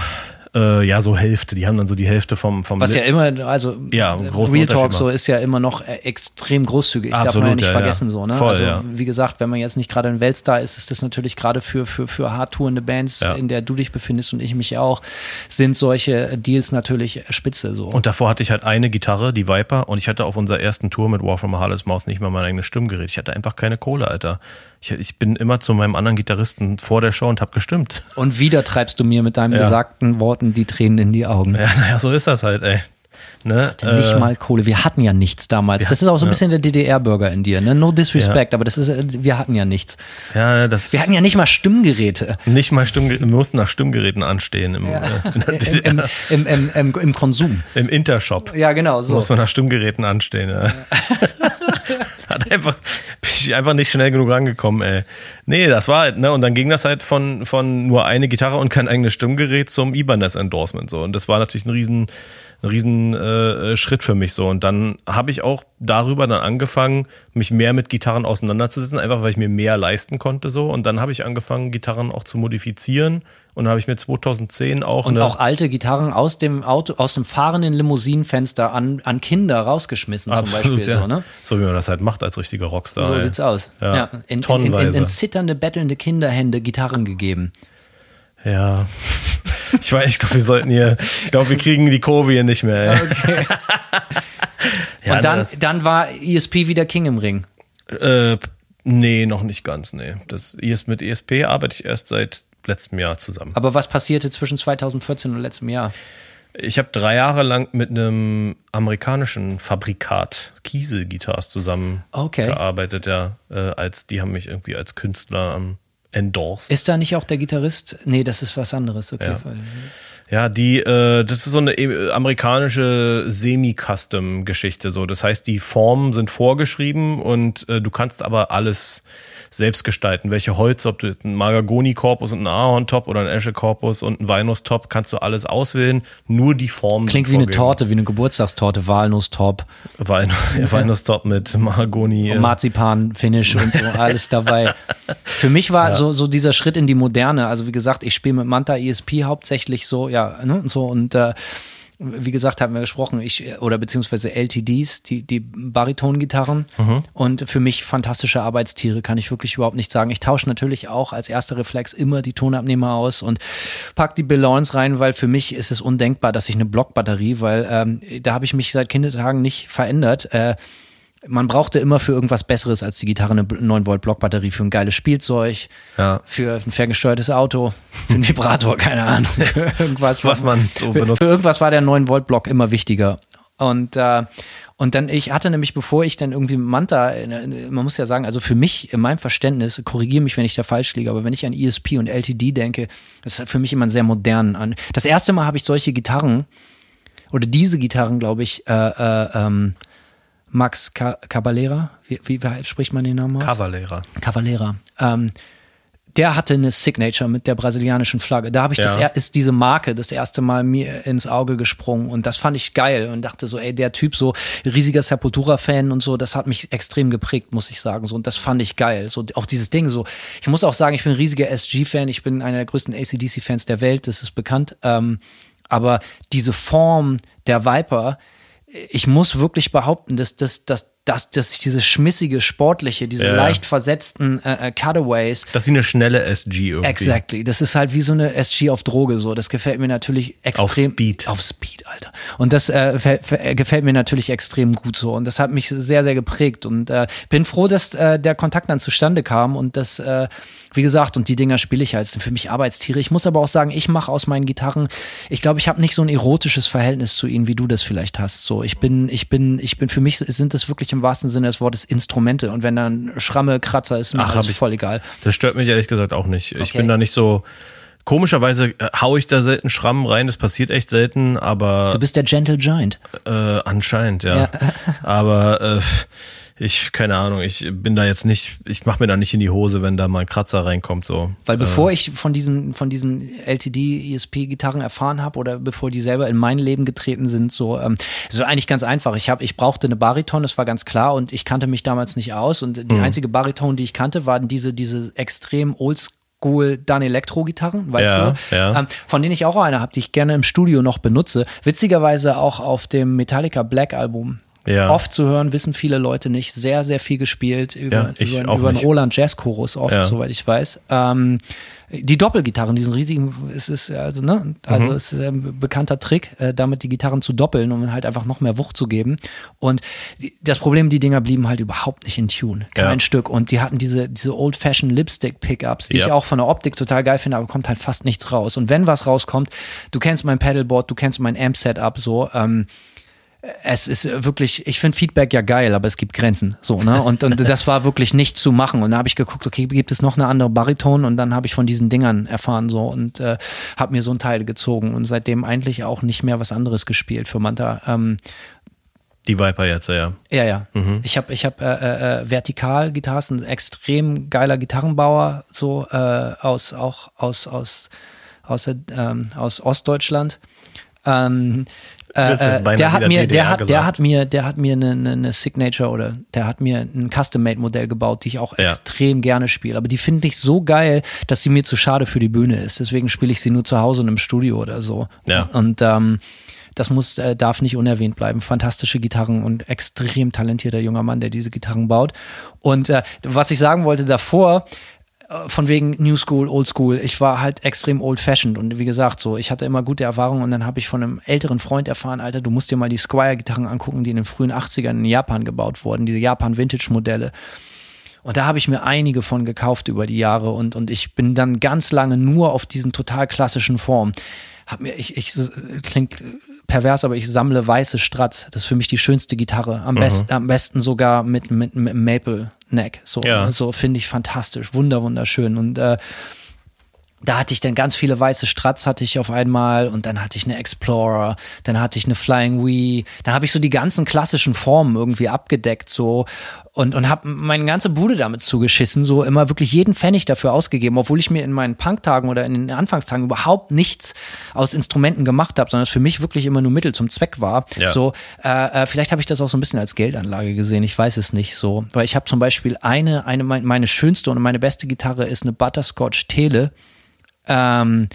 Speaker 4: Äh, ja, so Hälfte. Die haben dann so die Hälfte vom vom
Speaker 3: Was ja immer, also
Speaker 4: Ja, großen
Speaker 3: Real Talk so ist ja immer noch äh, extrem großzügig. Darf man ja
Speaker 4: Absolut,
Speaker 3: nicht
Speaker 4: ja,
Speaker 3: vergessen
Speaker 4: ja.
Speaker 3: so. Ne?
Speaker 4: Voll,
Speaker 3: also
Speaker 4: ja.
Speaker 3: wie gesagt, wenn man jetzt nicht gerade ein Weltstar ist, ist das natürlich gerade für für für hart tourende Bands, in der du dich befindest und ich mich auch, sind solche Deals natürlich spitze so.
Speaker 4: Und davor hatte ich halt eine Gitarre, die Viper, und ich hatte auf unserer ersten Tour mit War from a Heartless Mouth nicht mal mein eigenes Stimmgerät. Ich hatte einfach keine Kohle, Alter. Ich, ich bin immer zu meinem anderen Gitarristen vor der Show und habe gestimmt.
Speaker 3: Und wieder treibst du mir mit deinen
Speaker 4: Ja.
Speaker 3: gesagten Worten die Tränen in die Augen.
Speaker 4: Ja, naja, so ist das halt, ey. Ne?
Speaker 3: Nicht
Speaker 4: Äh,
Speaker 3: mal Kohle. Wir hatten ja nichts damals. Das ist auch so ein bisschen der DDR-Bürger in dir. Ne? No disrespect, aber das ist, äh, wir hatten ja nichts.
Speaker 4: Ja, das
Speaker 3: Wir hatten ja nicht mal Stimmgeräte.
Speaker 4: nicht mal Stimmgeräte, wir mussten nach Stimmgeräten anstehen im, äh, DDR. <laughs>
Speaker 3: im, im, im, im, Im Konsum.
Speaker 4: im Intershop.
Speaker 3: Ja, genau, so.
Speaker 4: Muss man nach Stimmgeräten anstehen. Ja. <laughs> Hat einfach, bin ich einfach nicht schnell genug rangekommen, ey. Nee, das war halt, ne, und dann ging das halt von, von nur eine Gitarre und kein eigenes Stimmgerät zum Ibanez-Endorsement, so. Und das war natürlich ein riesen, ein riesen äh, Schritt für mich, so. Und dann habe ich auch darüber dann angefangen, mich mehr mit Gitarren auseinanderzusetzen, einfach weil ich mir mehr leisten konnte, so. Und dann habe ich angefangen, Gitarren auch zu modifizieren. Und dann habe ich mir 2010 auch
Speaker 3: Und auch alte Gitarren aus dem Auto, aus dem fahrenden Limousinenfenster an, an Kinder rausgeschmissen, zum Beispiel.
Speaker 4: ja.
Speaker 3: So, ne?
Speaker 4: so wie man das halt macht als richtiger Rockstar.
Speaker 3: so
Speaker 4: ey.
Speaker 3: sieht's aus.
Speaker 4: Ja,
Speaker 3: Ja. In, in, in, in zitternde, bettelnde Kinderhände Gitarren gegeben.
Speaker 4: Ja. Ich weiß, ich glaube, wir sollten hier, ich glaube, wir kriegen die Kurve hier nicht mehr. Ey. <laughs> ja,
Speaker 3: Und dann,
Speaker 4: das,
Speaker 3: dann war ESP wieder King im Ring.
Speaker 4: äh, nee, noch nicht ganz, nee. Das ES, mit ESP arbeite ich erst seit letztem Jahr zusammen.
Speaker 3: Aber was passierte zwischen 2014 und letztem Jahr?
Speaker 4: Ich habe drei Jahre lang mit einem amerikanischen Fabrikat Kiesel Guitars zusammen
Speaker 3: Okay.
Speaker 4: gearbeitet, ja. Äh, als die haben mich irgendwie als Künstler ähm, endorsed.
Speaker 3: Ist da nicht auch der Gitarrist? Nee, das ist was anderes. Okay.
Speaker 4: Ja. Ja, die, äh, das ist so eine äh, amerikanische Semi-Custom-Geschichte. So, das heißt, die Formen sind vorgeschrieben und äh, du kannst aber alles selbst gestalten. Welche Holz, ob du jetzt einen Mahagoni-Korpus und einen Ahorn-Top oder einen Esche-Korpus und einen Vinus-Top, kannst du alles auswählen. Nur die Formen.
Speaker 3: Klingt wie
Speaker 4: sind
Speaker 3: eine. Torte, wie eine Geburtstagstorte, Walnuss-Top,
Speaker 4: Wein, <laughs> ja, Vinus-Top mit Mahagoni. äh,
Speaker 3: Marzipan-Finish und so, alles dabei. <laughs> Für mich war so, so dieser Schritt in die Moderne, also wie gesagt, ich spiele mit Manta ESP hauptsächlich so, ja, ne, so und äh, wie gesagt, haben wir gesprochen, ich, oder beziehungsweise LTDs, die, die Baritongitarren und für mich fantastische Arbeitstiere, kann ich wirklich überhaupt nicht sagen. Ich tausche natürlich auch als erster Reflex immer die Tonabnehmer aus und pack die Balance rein, weil für mich ist es undenkbar, dass ich eine Blockbatterie, weil ähm, da habe ich mich seit Kindertagen nicht verändert. Äh, man brauchte immer für irgendwas Besseres als die Gitarre eine 9 Volt Blockbatterie für ein geiles Spielzeug,
Speaker 4: Ja.
Speaker 3: für ein ferngesteuertes Auto, für einen Vibrator, <laughs> keine Ahnung, <laughs> für irgendwas,
Speaker 4: Was man so
Speaker 3: für,
Speaker 4: benutzt.
Speaker 3: Für irgendwas war der 9 Volt Block immer wichtiger. Und äh, und dann ich hatte nämlich bevor ich dann irgendwie Manta, äh, man muss ja sagen, also für mich in meinem Verständnis, korrigiere mich, wenn ich da falsch liege, aber wenn ich an ESP und LTD denke, das ist für mich immer ein sehr modernen an. Das erste Mal habe ich solche Gitarren oder diese Gitarren, glaube ich, äh, äh, ähm, Max Ca Caballera, wie, wie, wie spricht man den Namen aus?
Speaker 4: Cavalera.
Speaker 3: Cavalera. Ähm, der hatte eine Signature mit der brasilianischen Flagge. Da habe ich das
Speaker 4: Ja.
Speaker 3: er- ist diese Marke das erste Mal mir ins Auge gesprungen und das fand ich geil und dachte so, ey, der Typ so riesiger Sepultura-Fan und so, das hat mich extrem geprägt, muss ich sagen. So und das fand ich geil. So auch dieses Ding so. Ich muss auch sagen, ich bin ein riesiger SG-Fan. Ich bin einer der größten ACDC-Fans der Welt. Das ist bekannt. Ähm, aber diese Form der Viper ich muss wirklich behaupten, dass, dass, dass, dass, dass ich diese schmissige, sportliche, diese
Speaker 4: Ja.
Speaker 3: leicht versetzten äh, äh, Cutaways,
Speaker 4: Das ist wie eine schnelle SG irgendwie.
Speaker 3: Exactly. Das ist halt wie so eine SG auf Droge so. Das gefällt mir natürlich extrem.
Speaker 4: Speed.
Speaker 3: Auf Speed, Alter. Und das äh, fä- gefällt mir natürlich extrem gut so. Und das hat mich sehr, sehr geprägt. Und äh, bin froh, dass äh, der Kontakt dann zustande kam. Und das, äh, wie gesagt, und die Dinger spiele ich halt. Das sind für mich Arbeitstiere. Ich muss aber auch sagen, ich mache aus meinen Gitarren, ich glaube, ich habe nicht so ein erotisches Verhältnis zu ihnen, wie du das vielleicht hast. So, ich bin, ich bin, ich bin, für mich sind das wirklich im wahrsten Sinne des Wortes Instrumente. Und wenn dann Schramme, Kratzer ist, mir
Speaker 4: Ach,
Speaker 3: alles
Speaker 4: ich-
Speaker 3: voll egal.
Speaker 4: Das stört mich ehrlich gesagt auch nicht. Ich
Speaker 3: Okay.
Speaker 4: bin da nicht so. Komischerweise äh, hau ich da selten Schrammen rein, das passiert echt selten, aber
Speaker 3: Du bist der Gentle Giant.
Speaker 4: äh, anscheinend, ja. <laughs> aber äh, ich, keine Ahnung, ich bin da jetzt nicht, ich mach mir da nicht in die Hose, wenn da mal ein Kratzer reinkommt, so.
Speaker 3: Weil bevor ich von diesen, von diesen LTD, ESP-Gitarren erfahren habe oder bevor die selber in mein Leben getreten sind, so, ähm, es war eigentlich ganz einfach. Ich habe, ich brauchte eine Bariton, das war ganz klar und ich kannte mich damals nicht aus und die einzige Bariton, die ich kannte, waren diese, diese extrem oldschool Oldschool dann Elektro-Gitarren, weißt
Speaker 4: Ja,
Speaker 3: du?
Speaker 4: ja.
Speaker 3: Ähm, von denen ich auch eine habe, die ich gerne im Studio noch benutze. Witzigerweise auch auf dem Metallica Black Album.
Speaker 4: Ja.
Speaker 3: Oft zu hören, wissen viele Leute nicht. Sehr, sehr viel gespielt über,
Speaker 4: Ja, ich
Speaker 3: über,
Speaker 4: auch
Speaker 3: über einen. Roland Jazz Chorus oft,
Speaker 4: Ja.
Speaker 3: soweit ich weiß. Ähm, die Doppelgitarren, diesen riesigen, es ist also ne, also
Speaker 4: Mhm.
Speaker 3: es ist ein bekannter Trick, äh, damit die Gitarren zu doppeln, um halt einfach noch mehr Wucht zu geben. Und die, das Problem, die Dinger blieben halt überhaupt nicht in Tune, kein
Speaker 4: Ja.
Speaker 3: Stück. Und die hatten diese diese Old-Fashioned Lipstick-Pickups, die ich
Speaker 4: Ja.
Speaker 3: auch von der Optik total geil finde, aber kommt halt fast nichts raus. Und wenn was rauskommt, du kennst mein Pedalboard, du kennst mein Amp-Setup, so. Ähm, es ist wirklich, ich finde Feedback ja geil, aber es gibt Grenzen. So, ne? Und, und <laughs> das war wirklich nicht zu machen. Und da habe ich geguckt, okay, gibt es noch eine andere Bariton? Und dann habe ich von diesen Dingern erfahren so und äh, habe mir so ein Teil gezogen und seitdem eigentlich auch nicht mehr was anderes gespielt für Manta. Ähm,
Speaker 4: Die Viper jetzt, ja.
Speaker 3: ja, ja.
Speaker 4: Mhm.
Speaker 3: Ich habe ich hab, äh, äh, Vertikal Gitarre, ist ein extrem geiler Gitarrenbauer, so äh, aus auch aus aus aus, der, ähm, aus Ostdeutschland. Ähm, äh, äh, der hat mir,
Speaker 4: DDR
Speaker 3: der hat, der hat mir, der hat mir eine, eine, Signature oder der hat mir ein Custom-Made-Modell gebaut, die ich auch
Speaker 4: Ja.
Speaker 3: extrem gerne spiele. Aber die finde ich so geil, dass sie mir zu schade für die Bühne ist. Deswegen spiele ich sie nur zu Hause und im Studio oder so.
Speaker 4: Ja.
Speaker 3: Und ähm, das muss, äh, darf nicht unerwähnt bleiben. Fantastische Gitarren und extrem talentierter junger Mann, der diese Gitarren baut. Und äh, was ich sagen wollte davor, von wegen New School, Old School, ich war halt extrem old fashioned und wie gesagt, so, ich hatte immer gute Erfahrungen und dann habe ich von einem älteren Freund erfahren, Alter, du musst dir mal die Squire-Gitarren angucken, die in den frühen 80ern in Japan gebaut wurden, diese Japan-Vintage-Modelle. Und da habe ich mir einige von gekauft über die Jahre und, und ich bin dann ganz lange nur auf diesen total klassischen Formen. Hab mir, ich, ich, klingt pervers, aber ich sammle weiße Strats. Das ist für mich die schönste Gitarre. Am, besten, am besten sogar mit, mit, mit einem Maple Neck. So,
Speaker 4: Ja.
Speaker 3: so finde ich fantastisch. Wunder, wunderschön. Und äh, da hatte ich dann ganz viele weiße Strats hatte ich auf einmal und dann hatte ich eine Explorer, dann hatte ich eine Flying Wii, dann habe ich so die ganzen klassischen Formen irgendwie abgedeckt so. Und und habe meine ganze Bude damit zugeschissen, so. Immer wirklich jeden Pfennig dafür ausgegeben, obwohl ich mir in meinen Punktagen oder in den Anfangstagen überhaupt nichts aus Instrumenten gemacht habe, sondern es für mich wirklich immer nur Mittel zum Zweck war.
Speaker 4: Ja.
Speaker 3: So. Äh, äh, vielleicht habe ich das auch so ein bisschen als Geldanlage gesehen, ich weiß es nicht so, weil ich habe zum Beispiel eine eine mein- meine schönste und meine beste Gitarre ist eine Butterscotch Tele ähm,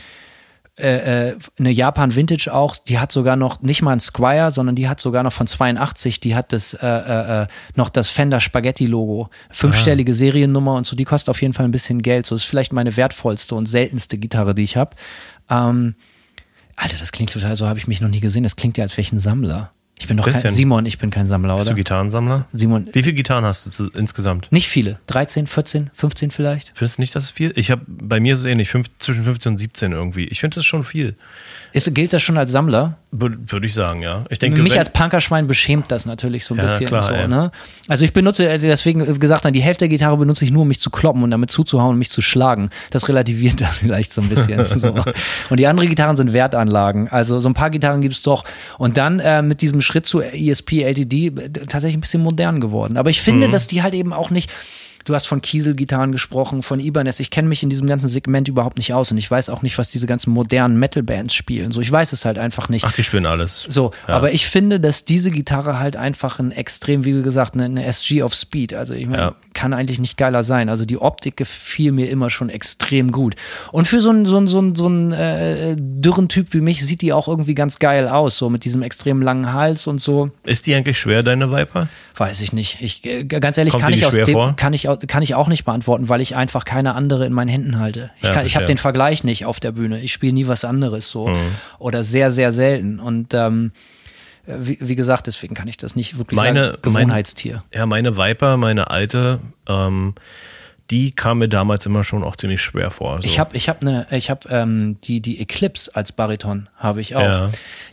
Speaker 3: äh, äh, eine Japan Vintage auch, die hat sogar noch nicht mal ein Squire, sondern die hat sogar noch von 82, die hat das äh, äh, äh, noch das Fender Spaghetti Logo, fünfstellige Seriennummer und so, die kostet auf jeden Fall ein bisschen Geld. So ist vielleicht meine wertvollste und seltenste Gitarre, die ich habe. Ähm, Alter, das klingt total so, habe ich mich noch nie gesehen. Das klingt ja als welchen Sammler. Ich bin doch kein. Simon, ich bin kein Sammler,
Speaker 4: Bist du
Speaker 3: oder?
Speaker 4: Gitarrensammler?
Speaker 3: Simon,
Speaker 4: Wie viele Gitarren hast du zu, insgesamt?
Speaker 3: nicht viele. 13, 14, 15 vielleicht?
Speaker 4: Findest du nicht, dass es viel? Ich habe bei mir ist es ähnlich, fünf, zwischen 15 und 17 irgendwie. Ich finde das schon viel.
Speaker 3: Ist, gilt das schon als Sammler?
Speaker 4: Würde würd ich sagen, ja. Ich denke,
Speaker 3: Mich als Punkerschwein beschämt das natürlich so ein
Speaker 4: Ja,
Speaker 3: bisschen.
Speaker 4: klar,
Speaker 3: so, ne? Also ich benutze, äh, deswegen gesagt, die Hälfte der Gitarre benutze ich nur, um mich zu kloppen und damit zuzuhauen und mich zu schlagen. Das relativiert <laughs> das vielleicht so ein bisschen. <laughs> so. Und die anderen Gitarren sind Wertanlagen. Also so ein paar Gitarren gibt es doch. Und dann äh, mit diesem Schritt zu ESP, LTD, äh, tatsächlich ein bisschen modern geworden. Aber ich
Speaker 4: Mhm.
Speaker 3: finde, dass die halt eben auch nicht Du hast von Kiesel-Gitarren gesprochen, von Ibanez. Ich kenne mich in diesem ganzen Segment überhaupt nicht aus und ich weiß auch nicht, was diese ganzen modernen Metal-Bands spielen. So, ich weiß es halt einfach nicht.
Speaker 4: Ach, die spielen alles.
Speaker 3: So,
Speaker 4: Ja.
Speaker 3: aber ich finde, dass diese Gitarre halt einfach ein extrem, wie gesagt, eine, eine SG of Speed. Also ich meine,
Speaker 4: Ja.
Speaker 3: kann eigentlich nicht geiler sein. Also die Optik gefiel mir immer schon extrem gut. Und für so einen so einen so einen, so einen äh, dürren Typ wie mich sieht die auch irgendwie ganz geil aus, so mit diesem extrem langen Hals und so.
Speaker 4: Ist die eigentlich schwer, deine Viper?
Speaker 3: Weiß ich nicht. Ich äh, ganz ehrlich
Speaker 4: Kommt
Speaker 3: kann ich aus dem
Speaker 4: vor?
Speaker 3: kann ich au- kann ich auch nicht beantworten, weil ich einfach keine andere in meinen Händen halte. Ich
Speaker 4: Ja,
Speaker 3: ich habe den Vergleich nicht auf der Bühne. Ich spiele nie was anderes so
Speaker 4: Mhm.
Speaker 3: oder sehr sehr selten und ähm, wie, wie gesagt, deswegen kann ich das nicht wirklich
Speaker 4: Meine-
Speaker 3: sagen. Gewohnheitstier.
Speaker 4: Ja, meine Viper, meine alte, ähm, die kam mir damals immer schon auch ziemlich schwer vor. So.
Speaker 3: Ich habe ich hab eine ich habe ähm, die die Eclipse als Bariton habe ich auch.
Speaker 4: Ja.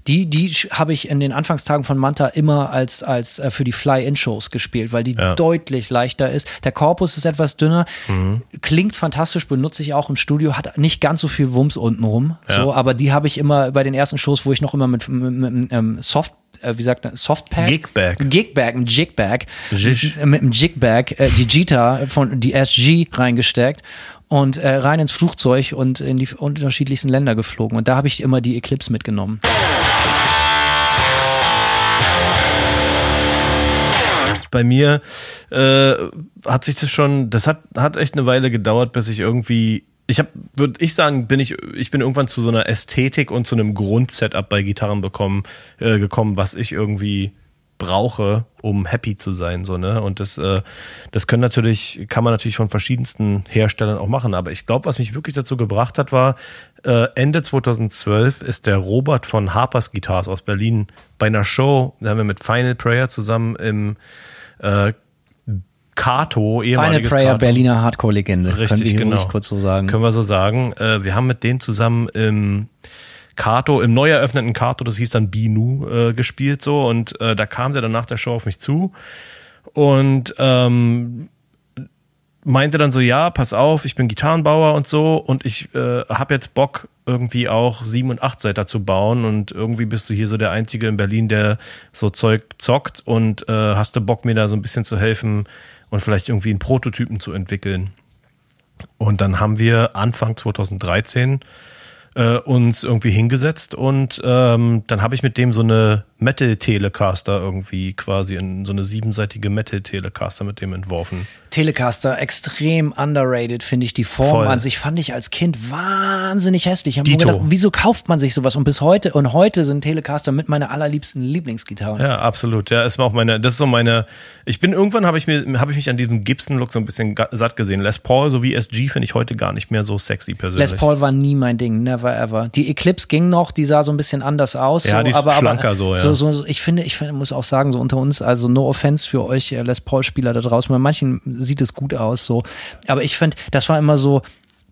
Speaker 3: Die die habe ich in den Anfangstagen von Manta immer als als äh, für die Fly-in Shows gespielt, weil die
Speaker 4: Ja.
Speaker 3: deutlich leichter ist. Der Korpus ist etwas dünner,
Speaker 4: Mhm.
Speaker 3: klingt fantastisch, benutze ich auch im Studio, hat nicht ganz so viel Wumms unten rum,
Speaker 4: Ja.
Speaker 3: so, aber die habe ich immer bei den ersten Shows, wo ich noch immer mit, mit, mit ähm, Soft wie sagt man, Softpack?
Speaker 4: Gigbag.
Speaker 3: Gigbag, ein Jigbag. Mit dem Jigbag äh, die Jita von die SG reingesteckt und äh, rein ins Flugzeug und in die unterschiedlichsten Länder geflogen. Und da habe ich immer die Eclipse mitgenommen.
Speaker 4: bei mir äh, hat sich das schon, das hat, hat echt eine Weile gedauert, bis ich irgendwie ich habe, würde ich sagen, bin ich, ich bin irgendwann zu so einer Ästhetik und zu einem Grundsetup bei Gitarren bekommen, äh, gekommen, was ich irgendwie brauche, um happy zu sein, so, ne? Und das, äh, das können natürlich, kann man natürlich von verschiedensten Herstellern auch machen. Aber ich glaube, was mich wirklich dazu gebracht hat, war, äh, Ende 2012 ist der Robert von Harpers Guitars aus Berlin bei einer Show, da haben wir mit Final Prayer zusammen im äh, Kato,
Speaker 3: Final
Speaker 4: ehemaliges
Speaker 3: Prayer,
Speaker 4: Kato.
Speaker 3: Berliner Hardcore-Legende. Können wir
Speaker 4: Richtig, genau.
Speaker 3: kurz so sagen.
Speaker 4: Können wir so sagen. Äh, wir haben mit denen zusammen im Kato, im neu eröffneten Kato, das hieß dann Binu, äh, gespielt so und äh, da kam der dann nach der Show auf mich zu und ähm, meinte dann so, ja, pass auf, ich bin Gitarrenbauer und so und ich äh, habe jetzt Bock irgendwie auch sieben und acht Seiter zu bauen und irgendwie bist du hier so der Einzige in Berlin, der so Zeug zockt und äh, hast du Bock mir da so ein bisschen zu helfen und vielleicht irgendwie einen Prototypen zu entwickeln. Und dann haben wir Anfang 2013 äh, uns irgendwie hingesetzt und ähm, dann habe ich mit dem so eine Metal-Telecaster irgendwie quasi, in, so eine siebenseitige Metal-Telecaster mit dem entworfen.
Speaker 3: Telecaster extrem underrated, finde ich. Die Form
Speaker 4: Voll.
Speaker 3: an sich fand ich als Kind wahnsinnig hässlich. Ich habe mir gedacht, wieso kauft man sich sowas? Und bis heute, und heute sind Telecaster mit meiner allerliebsten Lieblingsgitarren.
Speaker 4: Ja, absolut. Ja, ist auch meine, das ist so meine, ich bin irgendwann habe ich mir, habe ich mich an diesem Gibson-Look so ein bisschen satt gesehen. Les Paul sowie SG finde ich heute gar nicht mehr so sexy persönlich.
Speaker 3: Les Paul war nie mein Ding, never ever. Die Eclipse ging noch, die sah so ein bisschen anders aus.
Speaker 4: Ja,
Speaker 3: so,
Speaker 4: die ist
Speaker 3: aber,
Speaker 4: schlanker
Speaker 3: aber,
Speaker 4: so, ja.
Speaker 3: so, so. Ich finde, ich finde, muss auch sagen, so unter uns, also no offense für euch äh, Les Paul-Spieler da draußen, bei manchen sieht es gut aus, so. Aber ich finde, das war immer so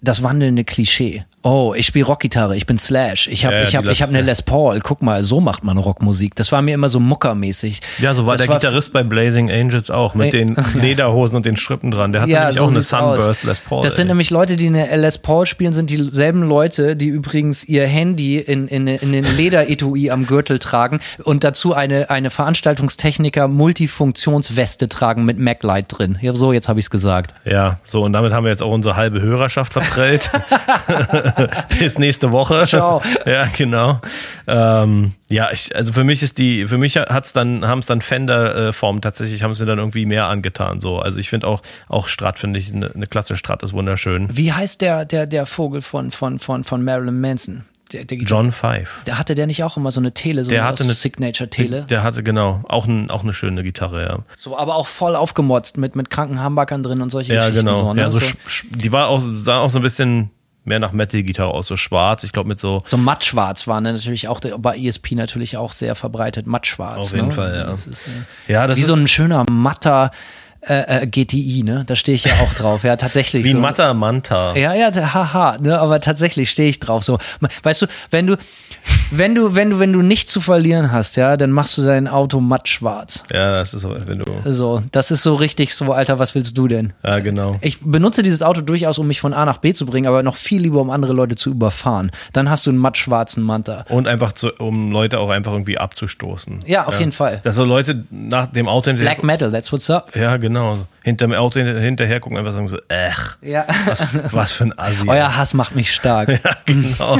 Speaker 3: das wandelnde Klischee. Oh, ich spiele Rockgitarre, ich bin Slash, ich habe
Speaker 4: Ja,
Speaker 3: ich hab, ich hab eine Les Paul, guck mal, so macht man Rockmusik. Das war mir immer so muckermäßig.
Speaker 4: Ja, so war
Speaker 3: das
Speaker 4: der Gitarrist bei Blazing Angels auch, mit
Speaker 3: Nee.
Speaker 4: den <laughs> Lederhosen und den Strippen dran. Der hatte nämlich auch eine Sunburst
Speaker 3: aus.
Speaker 4: Les Paul.
Speaker 3: Das sind
Speaker 4: ey.
Speaker 3: nämlich Leute, die eine Les Paul spielen, sind dieselben Leute, die übrigens ihr Handy in, in, in den Lederetui am Gürtel tragen und dazu eine, eine Veranstaltungstechniker Multifunktionsweste tragen mit MacLight drin. Ja, so, jetzt habe ich es gesagt.
Speaker 4: Ja, so und damit haben wir jetzt auch unsere halbe Hörerschaft verprellt. <laughs> <laughs> Bis nächste Woche.
Speaker 3: Ciao. <laughs>
Speaker 4: Ja, genau. Ähm, ja, ich, also für mich ist die, für mich hat's dann, haben es dann Fender-Formen tatsächlich, haben sie dann irgendwie mehr angetan. So, also ich finde auch, auch Strat finde ich eine, eine klasse Strat ist wunderschön.
Speaker 3: Wie heißt der, der, der Vogel von, von, von, von Marilyn Manson? Der, der,
Speaker 4: John Five.
Speaker 3: Der hatte der nicht auch immer so eine Tele, so
Speaker 4: Der
Speaker 3: eine
Speaker 4: eine
Speaker 3: Signature-Tele?
Speaker 4: Der hatte genau auch, ein, auch eine schöne Gitarre, ja.
Speaker 3: So, aber auch voll aufgemotzt mit, mit kranken Hamburgern drin und solche
Speaker 4: Ja,
Speaker 3: Geschichten.
Speaker 4: genau.
Speaker 3: So, ne?
Speaker 4: ja, so,
Speaker 3: so,
Speaker 4: die war auch, sah auch so ein bisschen mehr nach Metal-Gitarre aus, so schwarz. Ich glaube mit so
Speaker 3: So mattschwarz war ne, natürlich auch bei ESP natürlich auch sehr verbreitet. Mattschwarz.
Speaker 4: Auf jeden
Speaker 3: ne?
Speaker 4: Fall, ja.
Speaker 3: Das ist, äh,
Speaker 4: Ja, das
Speaker 3: wie
Speaker 4: ist
Speaker 3: so ein schöner matter äh, äh, GTI, ne? Da stehe ich ja auch drauf. Ja, tatsächlich.
Speaker 4: wie
Speaker 3: so.
Speaker 4: Mata Manta.
Speaker 3: Ja, ja, haha, ne, aber tatsächlich stehe ich drauf. So, weißt du, wenn du, wenn du, wenn du, wenn du nichts zu verlieren hast, ja, dann machst du dein Auto mattschwarz.
Speaker 4: Ja, das ist so, wenn du.
Speaker 3: So, das ist so richtig so, Alter, was willst du denn?
Speaker 4: Ja, genau.
Speaker 3: Ich benutze dieses Auto durchaus, um mich von A nach B zu bringen, aber noch viel lieber, um andere Leute zu überfahren. Dann hast du einen mattschwarzen Manta.
Speaker 4: Und einfach zu, um Leute auch einfach irgendwie abzustoßen.
Speaker 3: Ja, auf jeden Fall.
Speaker 4: Dass so Leute nach dem Auto.
Speaker 3: Black Metal, that's what's up.
Speaker 4: Ja, genau. Hinter dem Auto hinter- hinterher gucken, einfach sagen so, ach,
Speaker 3: Ja.
Speaker 4: was, was für ein Assi.
Speaker 3: Euer Hass macht mich stark. <laughs>
Speaker 4: Ja, genau.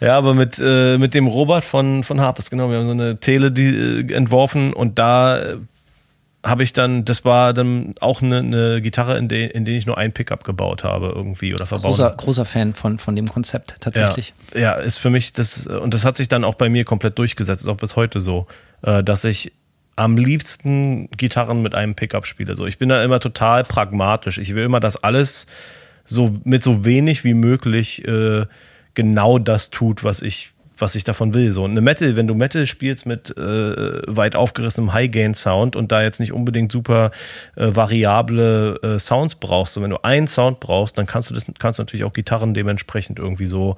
Speaker 4: ja. aber mit, äh, mit dem Robert von, von Harpers, genau, wir haben so eine Tele die, äh, entworfen und da äh, habe ich dann, das war dann auch eine, eine Gitarre, in der in der ich nur ein Pickup gebaut habe irgendwie oder verbaut
Speaker 3: Großer, großer Fan von, von dem Konzept, tatsächlich.
Speaker 4: Ja, ja, ist für mich das, und das hat sich dann auch bei mir komplett durchgesetzt, ist auch bis heute so, äh, dass ich am liebsten Gitarren mit einem Pickup spiele. So, ich bin da immer total pragmatisch. Ich will immer, dass alles so mit so wenig wie möglich äh, genau das tut, was ich was ich davon will. So eine Metal, wenn du Metal spielst mit äh, weit aufgerissenem High-Gain-Sound und da jetzt nicht unbedingt super äh, variable äh, Sounds brauchst, so wenn du einen Sound brauchst, dann kannst du das kannst du natürlich auch Gitarren dementsprechend irgendwie so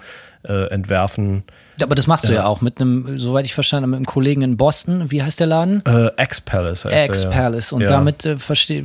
Speaker 4: äh, entwerfen.
Speaker 3: Aber das machst du
Speaker 4: Ja.
Speaker 3: auch mit einem, soweit ich verstanden habe, mit einem Kollegen in Boston. Wie heißt der Laden?
Speaker 4: Äh, X-Palace heißt der,
Speaker 3: X-Palace. Und damit, äh,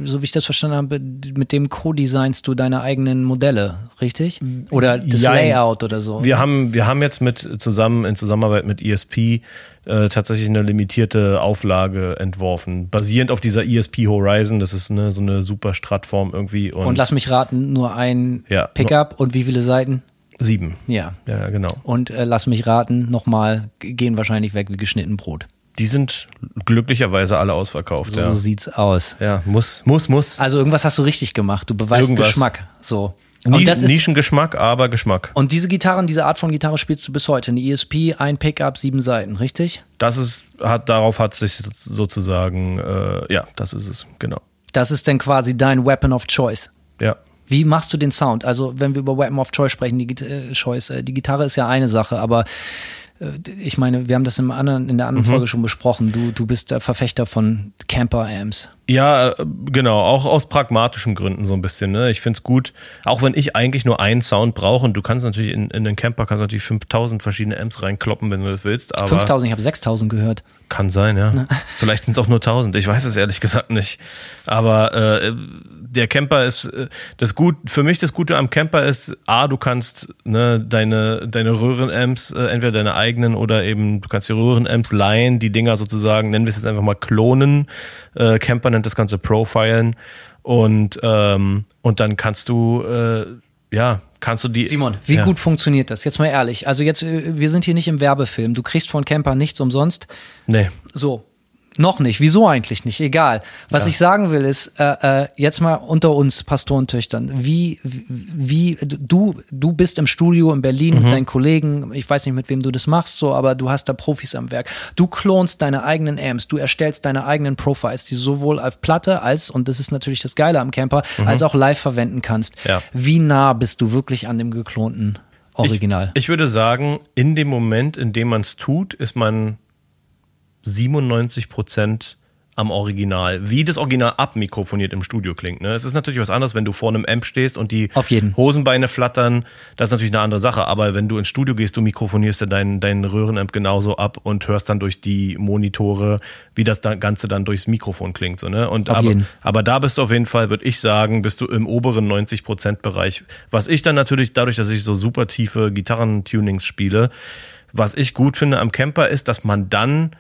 Speaker 3: so wie ich das verstanden habe, mit dem co-designst du deine eigenen Modelle, richtig? Oder das. Layout oder so.
Speaker 4: Wir haben, wir haben jetzt mit zusammen in Zusammenarbeit mit ESP äh, tatsächlich eine limitierte Auflage entworfen, basierend auf dieser ESP Horizon. Das ist eine, so eine super Stratform irgendwie und,
Speaker 3: Und lass mich raten, nur ein
Speaker 4: Ja.
Speaker 3: Pickup und wie viele Seiten?
Speaker 4: Sieben.
Speaker 3: Ja.
Speaker 4: Ja, genau.
Speaker 3: Und äh, lass mich raten, nochmal, gehen wahrscheinlich weg wie geschnitten Brot.
Speaker 4: Die sind glücklicherweise alle ausverkauft.
Speaker 3: So
Speaker 4: ja.
Speaker 3: sieht's aus.
Speaker 4: ja, muss, muss, muss.
Speaker 3: Also irgendwas hast du richtig gemacht. Du beweist
Speaker 4: Irgendwas.
Speaker 3: Geschmack. So. Und das ist-
Speaker 4: Nischengeschmack, aber Geschmack.
Speaker 3: Und diese Gitarren, diese Art von Gitarre spielst du bis heute. Eine ESP, ein Pickup, sieben Seiten, richtig?
Speaker 4: Das ist, hat, darauf hat sich sozusagen, äh, ja, das ist es, genau.
Speaker 3: Das ist dann quasi dein Weapon of Choice.
Speaker 4: Ja.
Speaker 3: Wie machst du den Sound? Also, wenn wir über Weapon of Choice sprechen, die, äh, Choice, äh, die Gitarre ist ja eine Sache, aber äh, ich meine, wir haben das im anderen, in der anderen Folge schon besprochen. Du, du bist der Verfechter von Camper-Amps.
Speaker 4: Ja, äh, genau, auch aus pragmatischen Gründen so ein bisschen. Ne? Ich find's gut, auch wenn ich eigentlich nur einen Sound brauche und du kannst natürlich in, in den Camper kannst natürlich 5000 verschiedene Amps reinkloppen, wenn du das willst, aber
Speaker 3: 5000, ich habe 6000 gehört.
Speaker 4: kann sein, ja. <laughs> Vielleicht sind's auch nur 1000, ich weiß es ehrlich gesagt nicht. Aber äh, der Camper ist äh, das gut für mich das Gute am Camper ist A, du kannst ne, deine deine Röhrenamps äh, entweder deine eigenen oder eben du kannst die Röhrenamps leihen, die Dinger sozusagen, nennen wir es jetzt einfach mal klonen. Äh, Camper nennt das Ganze Profilen und ähm, und dann kannst du äh, ja, kannst du die
Speaker 3: Simon, wie
Speaker 4: ja.
Speaker 3: gut funktioniert das? Jetzt mal ehrlich. Also jetzt, äh, wir sind hier nicht im Werbefilm. Du kriegst von Camper nichts umsonst.
Speaker 4: Nee.
Speaker 3: So. Noch nicht. Wieso eigentlich nicht? Egal. Was ich sagen will ist, äh, äh, jetzt mal unter uns Pastorentöchtern, wie, wie, du, du bist im Studio in Berlin
Speaker 4: Mhm.
Speaker 3: mit deinen Kollegen, ich weiß nicht, mit wem du das machst, so, aber du hast da Profis am Werk. Du klonst deine eigenen Amps, du erstellst deine eigenen Profiles, die sowohl auf Platte als, und das ist natürlich das Geile am Camper, als auch live verwenden kannst.
Speaker 4: Mhm. Ja.
Speaker 3: Wie nah bist du wirklich an dem geklonten Original?
Speaker 4: Ich, ich würde sagen, in dem Moment, in dem man es tut, ist man 97 Prozent am Original. Wie das Original abmikrofoniert im Studio klingt. Ne? Es ist natürlich was anderes, wenn du vor einem Amp stehst und die
Speaker 3: Auf jeden.
Speaker 4: Hosenbeine flattern. Das ist natürlich eine andere Sache. Aber wenn du ins Studio gehst, du mikrofonierst ja deinen, deinen Röhrenamp genauso ab und hörst dann durch die Monitore, wie das Ganze dann durchs Mikrofon klingt. So, ne? und
Speaker 3: Auf
Speaker 4: aber,
Speaker 3: jeden.
Speaker 4: aber da bist du auf jeden Fall, würde ich sagen, bist du im oberen 90%-Bereich. Was ich dann natürlich, dadurch, dass ich so super tiefe Gitarrentunings spiele, was ich gut finde am Camper ist, dass man dann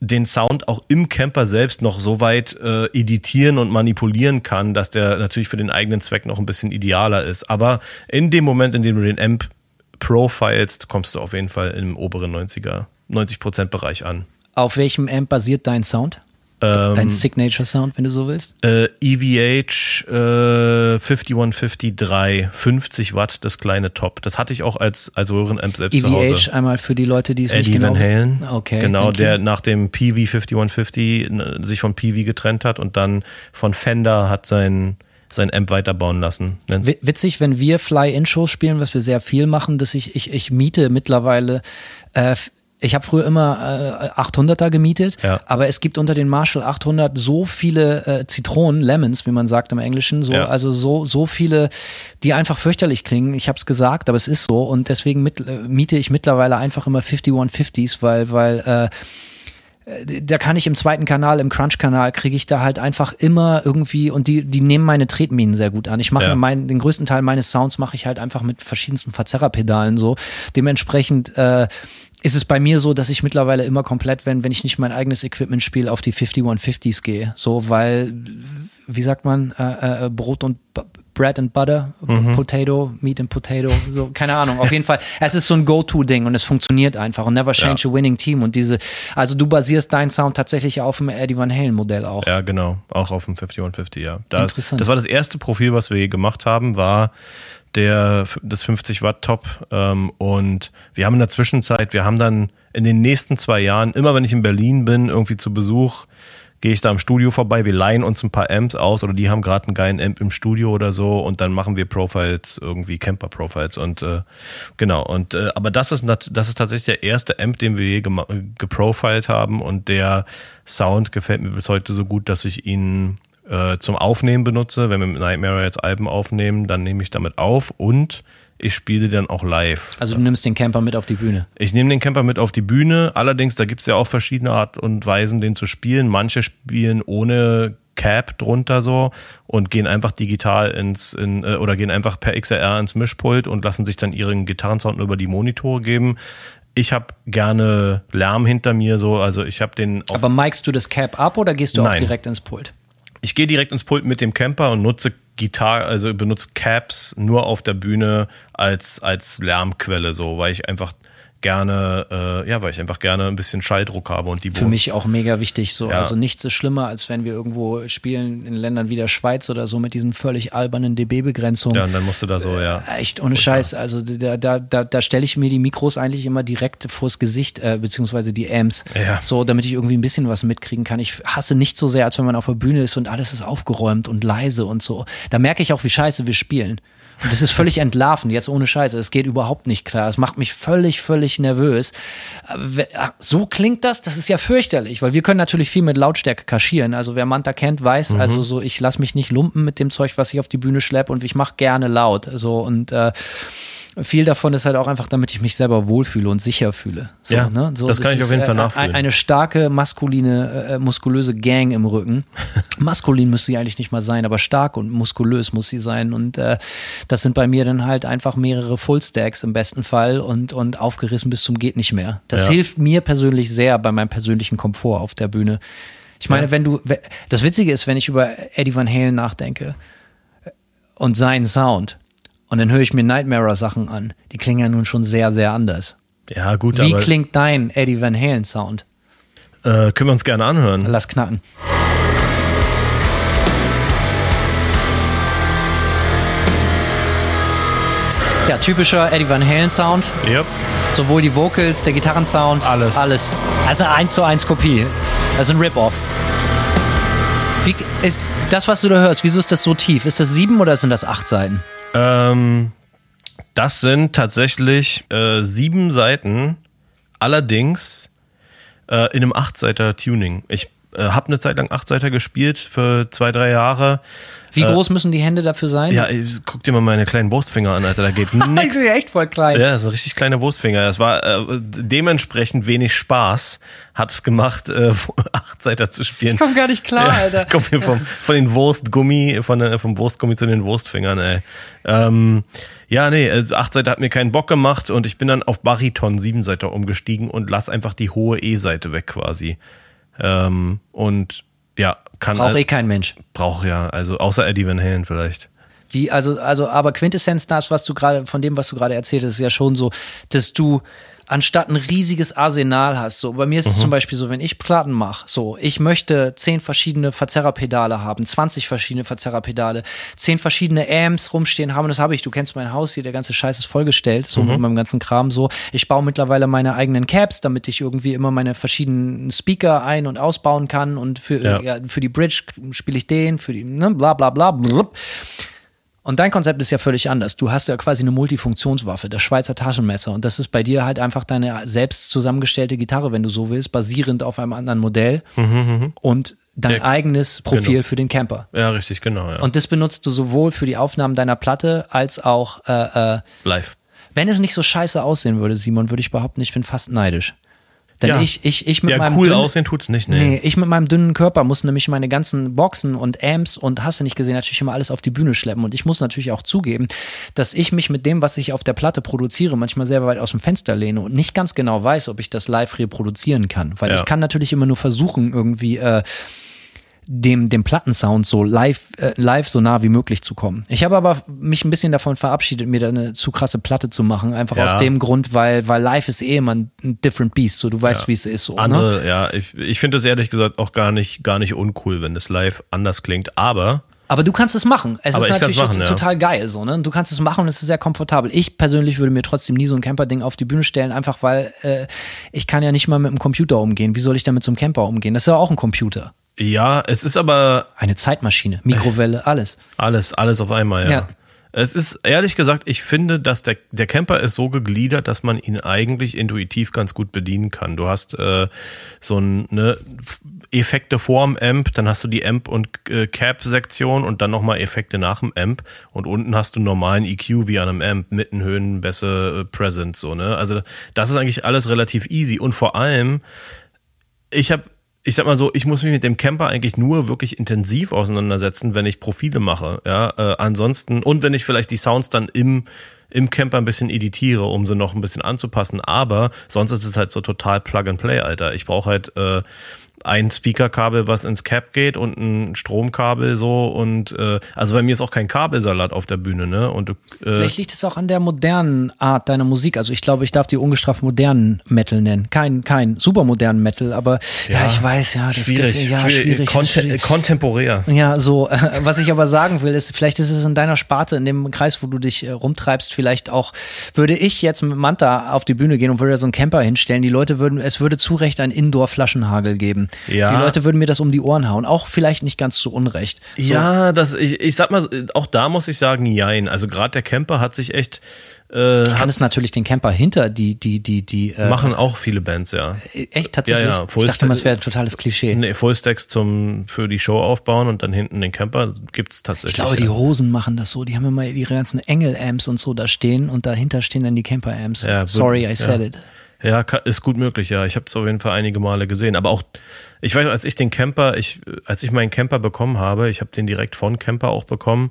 Speaker 4: den Sound auch im Camper selbst noch so weit äh, editieren und manipulieren kann, dass der natürlich für den eigenen Zweck noch ein bisschen idealer ist. Aber in dem Moment, in dem du den Amp profilst, kommst du auf jeden Fall im oberen 90er, 90% Bereich an.
Speaker 3: Auf welchem Amp basiert dein Sound?
Speaker 4: Ähm,
Speaker 3: Dein Signature Sound, wenn du so willst?
Speaker 4: Äh, EVH äh, 5153, 50 Watt, das kleine Top. Das hatte ich auch als, als Röhrenamp selbst zu
Speaker 3: EVH
Speaker 4: Hause.
Speaker 3: einmal für die Leute, die es
Speaker 4: Eddie
Speaker 3: nicht genau
Speaker 4: Van Halen.
Speaker 3: Okay.
Speaker 4: Genau,
Speaker 3: thank you.
Speaker 4: der nach dem PV 5150 ne, sich von PV getrennt hat und dann von Fender hat sein, sein Amp weiterbauen lassen.
Speaker 3: Wi- Witzig, wenn wir Fly-In-Shows spielen, was wir sehr viel machen, dass ich, ich, ich miete mittlerweile, äh, ich habe früher immer äh, 800er gemietet,
Speaker 4: Ja.
Speaker 3: aber es gibt unter den Marshall 800 so viele äh, Zitronen, Lemons, wie man sagt im Englischen, so,
Speaker 4: Ja.
Speaker 3: also so, so viele, die einfach fürchterlich klingen. Ich habe es gesagt, aber es ist so und deswegen mit, äh, miete ich mittlerweile einfach immer 5150s, weil, weil äh, da kann ich im zweiten Kanal, im Crunch-Kanal, kriege ich da halt einfach immer irgendwie und die, die nehmen meine Tretminen sehr gut an. Ich mache
Speaker 4: Ja.
Speaker 3: meinen, den größten Teil meines Sounds mache ich halt einfach mit verschiedensten Verzerrerpedalen so. Dementsprechend äh, ist es bei mir so, dass ich mittlerweile immer komplett, wenn, wenn ich nicht mein eigenes Equipment spiele, auf die 5150s gehe. So, weil, wie sagt man, äh, äh, Brot und B Bread and Butter,
Speaker 4: Mhm.
Speaker 3: Potato, Meat and Potato, so, keine Ahnung. Auf jeden Fall, es ist so ein Go-To-Ding und es funktioniert einfach und never change a winning team. Und diese, also du basierst deinen Sound tatsächlich auf dem Eddie Van Halen Modell auch.
Speaker 4: Ja, genau. Auch auf dem 5150, ja. Da,
Speaker 3: Interessant.
Speaker 4: Das war das erste Profil, was wir gemacht haben, war der, das 50 Watt Top. Ähm, und wir haben in der Zwischenzeit, wir haben dann in den nächsten zwei Jahren, immer wenn ich in Berlin bin, irgendwie zu Besuch, gehe ich da im Studio vorbei, wir leihen uns ein paar Amps aus oder die haben gerade einen geilen Amp im Studio oder so und dann machen wir Profiles, irgendwie Camper-Profiles und äh, genau. Und äh, aber das ist das ist tatsächlich der erste Amp, den wir je geprofiled haben und der Sound gefällt mir bis heute so gut, dass ich ihn äh, zum Aufnehmen benutze. Wenn wir mit Nightmare jetzt Alben aufnehmen, dann nehme ich damit auf und ich spiele dann auch live.
Speaker 3: Also du nimmst den Camper mit auf die Bühne.
Speaker 4: Ich nehme den Camper mit auf die Bühne. Allerdings, da gibt's ja auch verschiedene Art und Weisen, den zu spielen. Manche spielen ohne Cap drunter so und gehen einfach digital ins in, äh, oder gehen einfach per XLR ins Mischpult und lassen sich dann ihren Gitarrensound über die Monitore geben. Ich habe gerne Lärm hinter mir so, also ich habe den
Speaker 3: Aber micst du das Cap ab oder gehst du auch
Speaker 4: Nein.
Speaker 3: direkt ins Pult?
Speaker 4: Ich gehe direkt ins Pult mit dem Camper und nutze Gitarre, also benutze Caps nur auf der Bühne als, als Lärmquelle, so, weil ich einfach gerne, äh, ja, weil ich einfach gerne ein bisschen Schalldruck habe und die
Speaker 3: Für
Speaker 4: Bohnen-
Speaker 3: mich auch mega wichtig. So.
Speaker 4: Ja.
Speaker 3: Also nichts ist schlimmer, als wenn wir irgendwo spielen in Ländern wie der Schweiz oder so mit diesen völlig albernen dB-Begrenzungen.
Speaker 4: Ja, und dann musst du da so, ja.
Speaker 3: Echt ohne Scheiß. Also da, da, da, da stelle ich mir die Mikros eigentlich immer direkt vors Gesicht, äh, beziehungsweise die Amps,
Speaker 4: Ja.
Speaker 3: so damit ich irgendwie ein bisschen was mitkriegen kann. Ich hasse nicht so sehr, als wenn man auf der Bühne ist und alles ist aufgeräumt und leise und so. Da merke ich auch, wie scheiße wir spielen. Und das ist völlig entlarvend, jetzt ohne Scheiße. Es geht überhaupt nicht klar. Es macht mich völlig, völlig nervös. Ah, So klingt das, das ist ja fürchterlich, weil wir können natürlich viel mit Lautstärke kaschieren. Also wer Manta kennt, weiß,
Speaker 4: Mhm.
Speaker 3: also so, ich lasse mich nicht lumpen mit dem Zeug, was ich auf die Bühne schleppe und ich mache gerne laut. So und äh, viel davon ist halt auch einfach, damit ich mich selber wohlfühle und sicher fühle. So,
Speaker 4: Ja,
Speaker 3: ne? so,
Speaker 4: das kann ich auf jeden Fall
Speaker 3: äh,
Speaker 4: nachfühlen.
Speaker 3: Eine starke, maskuline, äh, muskulöse Gang im Rücken. <laughs> Maskulin muss sie eigentlich nicht mal sein, aber stark und muskulös muss sie sein. Und äh, das sind bei mir dann halt einfach mehrere Fullstacks im besten Fall und, und aufgerissen bis zum geht nicht mehr. Das
Speaker 4: Ja.
Speaker 3: hilft mir persönlich sehr bei meinem persönlichen Komfort auf der Bühne. Ich meine,
Speaker 4: Ja.
Speaker 3: wenn du, das Witzige ist, wenn ich über Eddie Van Halen nachdenke und seinen Sound und dann höre ich mir Nightmare Sachen an, die klingen ja nun schon sehr, sehr anders.
Speaker 4: Ja, gut,
Speaker 3: Wie
Speaker 4: aber
Speaker 3: klingt dein Eddie Van Halen Sound?
Speaker 4: äh, können wir uns gerne anhören.
Speaker 3: Lass knacken. Ja, typischer Eddie Van Halen Sound.
Speaker 4: Yep.
Speaker 3: Sowohl die Vocals, der Gitarrensound.
Speaker 4: Alles.
Speaker 3: Alles. Also eine 1 zu 1 Kopie. Das ist ein Rip-Off. Das, was du da hörst, wieso ist das so tief? Ist das sieben oder sind das acht Seiten?
Speaker 4: Ähm, das sind tatsächlich äh, sieben Seiten, allerdings äh, in einem Achtseiter Tuning. Ich äh, habe eine Zeit lang Achtseiter gespielt für zwei, drei Jahre.
Speaker 3: Wie groß müssen die Hände dafür sein?
Speaker 4: Ja, ey, guck dir mal meine kleinen Wurstfinger an, Alter, da geht <laughs>
Speaker 3: ich
Speaker 4: nix.
Speaker 3: sehe echt voll klein.
Speaker 4: Ja, das sind richtig kleine Wurstfinger. Es war äh, dementsprechend wenig Spaß, hat es gemacht, äh, <laughs> Achtseiter zu spielen.
Speaker 3: Ich komm gar nicht klar, Alter.
Speaker 4: Kommt mir vom, von den Wurstgummi, von, der- vom Wurstgummi zu den Wurstfingern, ey. Ähm, ja, nee, äh, Achtseiter hat mir keinen Bock gemacht und ich bin dann auf Bariton Siebenseiter umgestiegen und lass einfach die hohe E-Seite weg quasi. Ähm, und ja, kann
Speaker 3: Braucht eh kein Mensch.
Speaker 4: braucht ja, also außer Eddie Van Halen vielleicht.
Speaker 3: Wie, also, also, aber Quintessenz das, was du gerade, von dem, was du gerade erzählt hast, ist ja schon so, dass du anstatt ein riesiges Arsenal hast. So, bei mir ist es zum Beispiel so, wenn ich Platten mache, so, ich möchte zehn verschiedene Verzerrerpedale haben, 20 verschiedene Verzerrerpedale, zehn verschiedene Amps rumstehen haben, und das habe ich. Du kennst mein Haus hier, der ganze Scheiß ist vollgestellt, so mit meinem ganzen Kram so. Ich baue mittlerweile meine eigenen Caps, damit ich irgendwie immer meine verschiedenen Speaker ein- und ausbauen kann und für,
Speaker 4: Ja.
Speaker 3: ja, für die Bridge spiele ich den, für die, ne, bla bla bla. blub. Und dein Konzept ist ja völlig anders. Du hast ja quasi eine Multifunktionswaffe, das Schweizer Taschenmesser. Und das ist bei dir halt einfach deine selbst zusammengestellte Gitarre, wenn du so willst, basierend auf einem anderen Modell und dein
Speaker 4: Ja,
Speaker 3: eigenes Profil
Speaker 4: genau.
Speaker 3: für den Camper.
Speaker 4: Ja, richtig, genau, ja.
Speaker 3: Und das benutzt du sowohl für die Aufnahmen deiner Platte als auch, äh, äh,
Speaker 4: live.
Speaker 3: wenn es nicht so scheiße aussehen würde, Simon, würde ich behaupten, ich bin fast neidisch. Denn
Speaker 4: Ja.
Speaker 3: ich, ich, ich mit
Speaker 4: Ja,
Speaker 3: meinem
Speaker 4: cool
Speaker 3: dünnen-
Speaker 4: aussehen tut's nicht, nee.
Speaker 3: Nee, ich mit meinem dünnen Körper muss nämlich meine ganzen Boxen und Amps und hast du nicht gesehen, natürlich immer alles auf die Bühne schleppen. Und ich muss natürlich auch zugeben, dass ich mich mit dem, was ich auf der Platte produziere, manchmal sehr weit aus dem Fenster lehne und nicht ganz genau weiß, ob ich das live reproduzieren kann. Weil
Speaker 4: Ja.
Speaker 3: ich kann natürlich immer nur versuchen, irgendwie äh, dem, dem Plattensound so live, äh, live so nah wie möglich zu kommen. Ich habe aber mich ein bisschen davon verabschiedet, mir da eine zu krasse Platte zu machen. Einfach
Speaker 4: Ja.
Speaker 3: aus dem Grund, weil, weil live ist eh immer ein different beast. So, du weißt, wie es ist. So, ne?
Speaker 4: Andere, ja, ich, ich finde es ehrlich gesagt auch gar nicht, gar nicht uncool, wenn das live anders klingt, aber
Speaker 3: Aber du kannst es machen. Es
Speaker 4: Aber
Speaker 3: ist natürlich
Speaker 4: machen, ja.
Speaker 3: total geil so, ne? Du kannst es machen und es ist sehr komfortabel. Ich persönlich würde mir trotzdem nie so ein Camper-Ding auf die Bühne stellen, einfach weil äh, ich kann ja nicht mal mit einem Computer umgehen. Wie soll ich denn mit so einem Camper umgehen? Das ist ja auch ein Computer.
Speaker 4: Ja, es ist aber
Speaker 3: Eine Zeitmaschine, Mikrowelle, alles.
Speaker 4: alles, alles auf einmal, ja.
Speaker 3: Ja.
Speaker 4: Es ist, ehrlich gesagt, ich finde, dass der, der Camper ist so gegliedert, dass man ihn eigentlich intuitiv ganz gut bedienen kann. Du hast äh, so ein, ne, Effekte vorm Amp, dann hast du die Amp- und äh, Cap-Sektion und dann nochmal Effekte nach dem Amp und unten hast du normalen EQ wie an einem Amp, Mittenhöhen, Bässe, äh, Presence, so, ne? Also das ist eigentlich alles relativ easy und vor allem, ich habe ich sag mal so, ich muss mich mit dem Camper eigentlich nur wirklich intensiv auseinandersetzen, wenn ich Profile mache. Ja, äh, ansonsten und wenn ich vielleicht die Sounds dann im im Camper ein bisschen editiere, um sie noch ein bisschen anzupassen. Aber sonst ist es halt so total Plug and Play, Alter. Ich brauche halt äh, ein Speakerkabel, was ins Cap geht und ein Stromkabel so und äh, also bei mir ist auch kein Kabelsalat auf der Bühne, ne? Und äh,
Speaker 3: Vielleicht liegt es auch an der modernen Art deiner Musik. Also ich glaube, ich darf die ungestraft modernen Metal nennen. Kein, kein supermodernen Metal, aber ja, ich weiß, ja, das
Speaker 4: schwierig,
Speaker 3: ja,
Speaker 4: schwierig,
Speaker 3: schwierig,
Speaker 4: konte
Speaker 3: schwierig.
Speaker 4: kontemporär.
Speaker 3: Ja, so, äh, was ich aber sagen will, ist, vielleicht ist es in deiner Sparte, in dem Kreis, wo du dich äh, rumtreibst, vielleicht auch, würde ich jetzt mit Manta auf die Bühne gehen und würde da so einen Camper hinstellen, die Leute würden, es würde zu Recht einen Indoor-Flaschenhagel geben.
Speaker 4: Ja.
Speaker 3: Die Leute würden mir das um die Ohren hauen, auch vielleicht nicht ganz zu Unrecht. So,
Speaker 4: Ja, das, ich, ich sag mal, auch da muss ich sagen, jein. Also gerade der Camper hat sich echt, äh,
Speaker 3: kann
Speaker 4: hat,
Speaker 3: es natürlich den Camper hinter die, die, die, die, äh,
Speaker 4: machen auch viele Bands, ja.
Speaker 3: echt tatsächlich.
Speaker 4: Ja, ja,
Speaker 3: ich dachte mal, es wäre ein totales Klischee.
Speaker 4: Nee, Fullstacks zum, für die Show aufbauen und dann hinten den Camper gibt's tatsächlich.
Speaker 3: Ich glaube, die
Speaker 4: ja.
Speaker 3: Hosen machen das so. Die haben immer ihre ganzen Engel-Amps und so da stehen und dahinter stehen dann die Camper-Amps.
Speaker 4: Ja,
Speaker 3: Sorry, I
Speaker 4: ja.
Speaker 3: said it.
Speaker 4: Ja, ist gut möglich, ja. Ich habe es auf jeden Fall einige Male gesehen. Aber auch, ich weiß, als ich den Camper, ich, als ich meinen Camper bekommen habe, ich habe den direkt von Camper auch bekommen,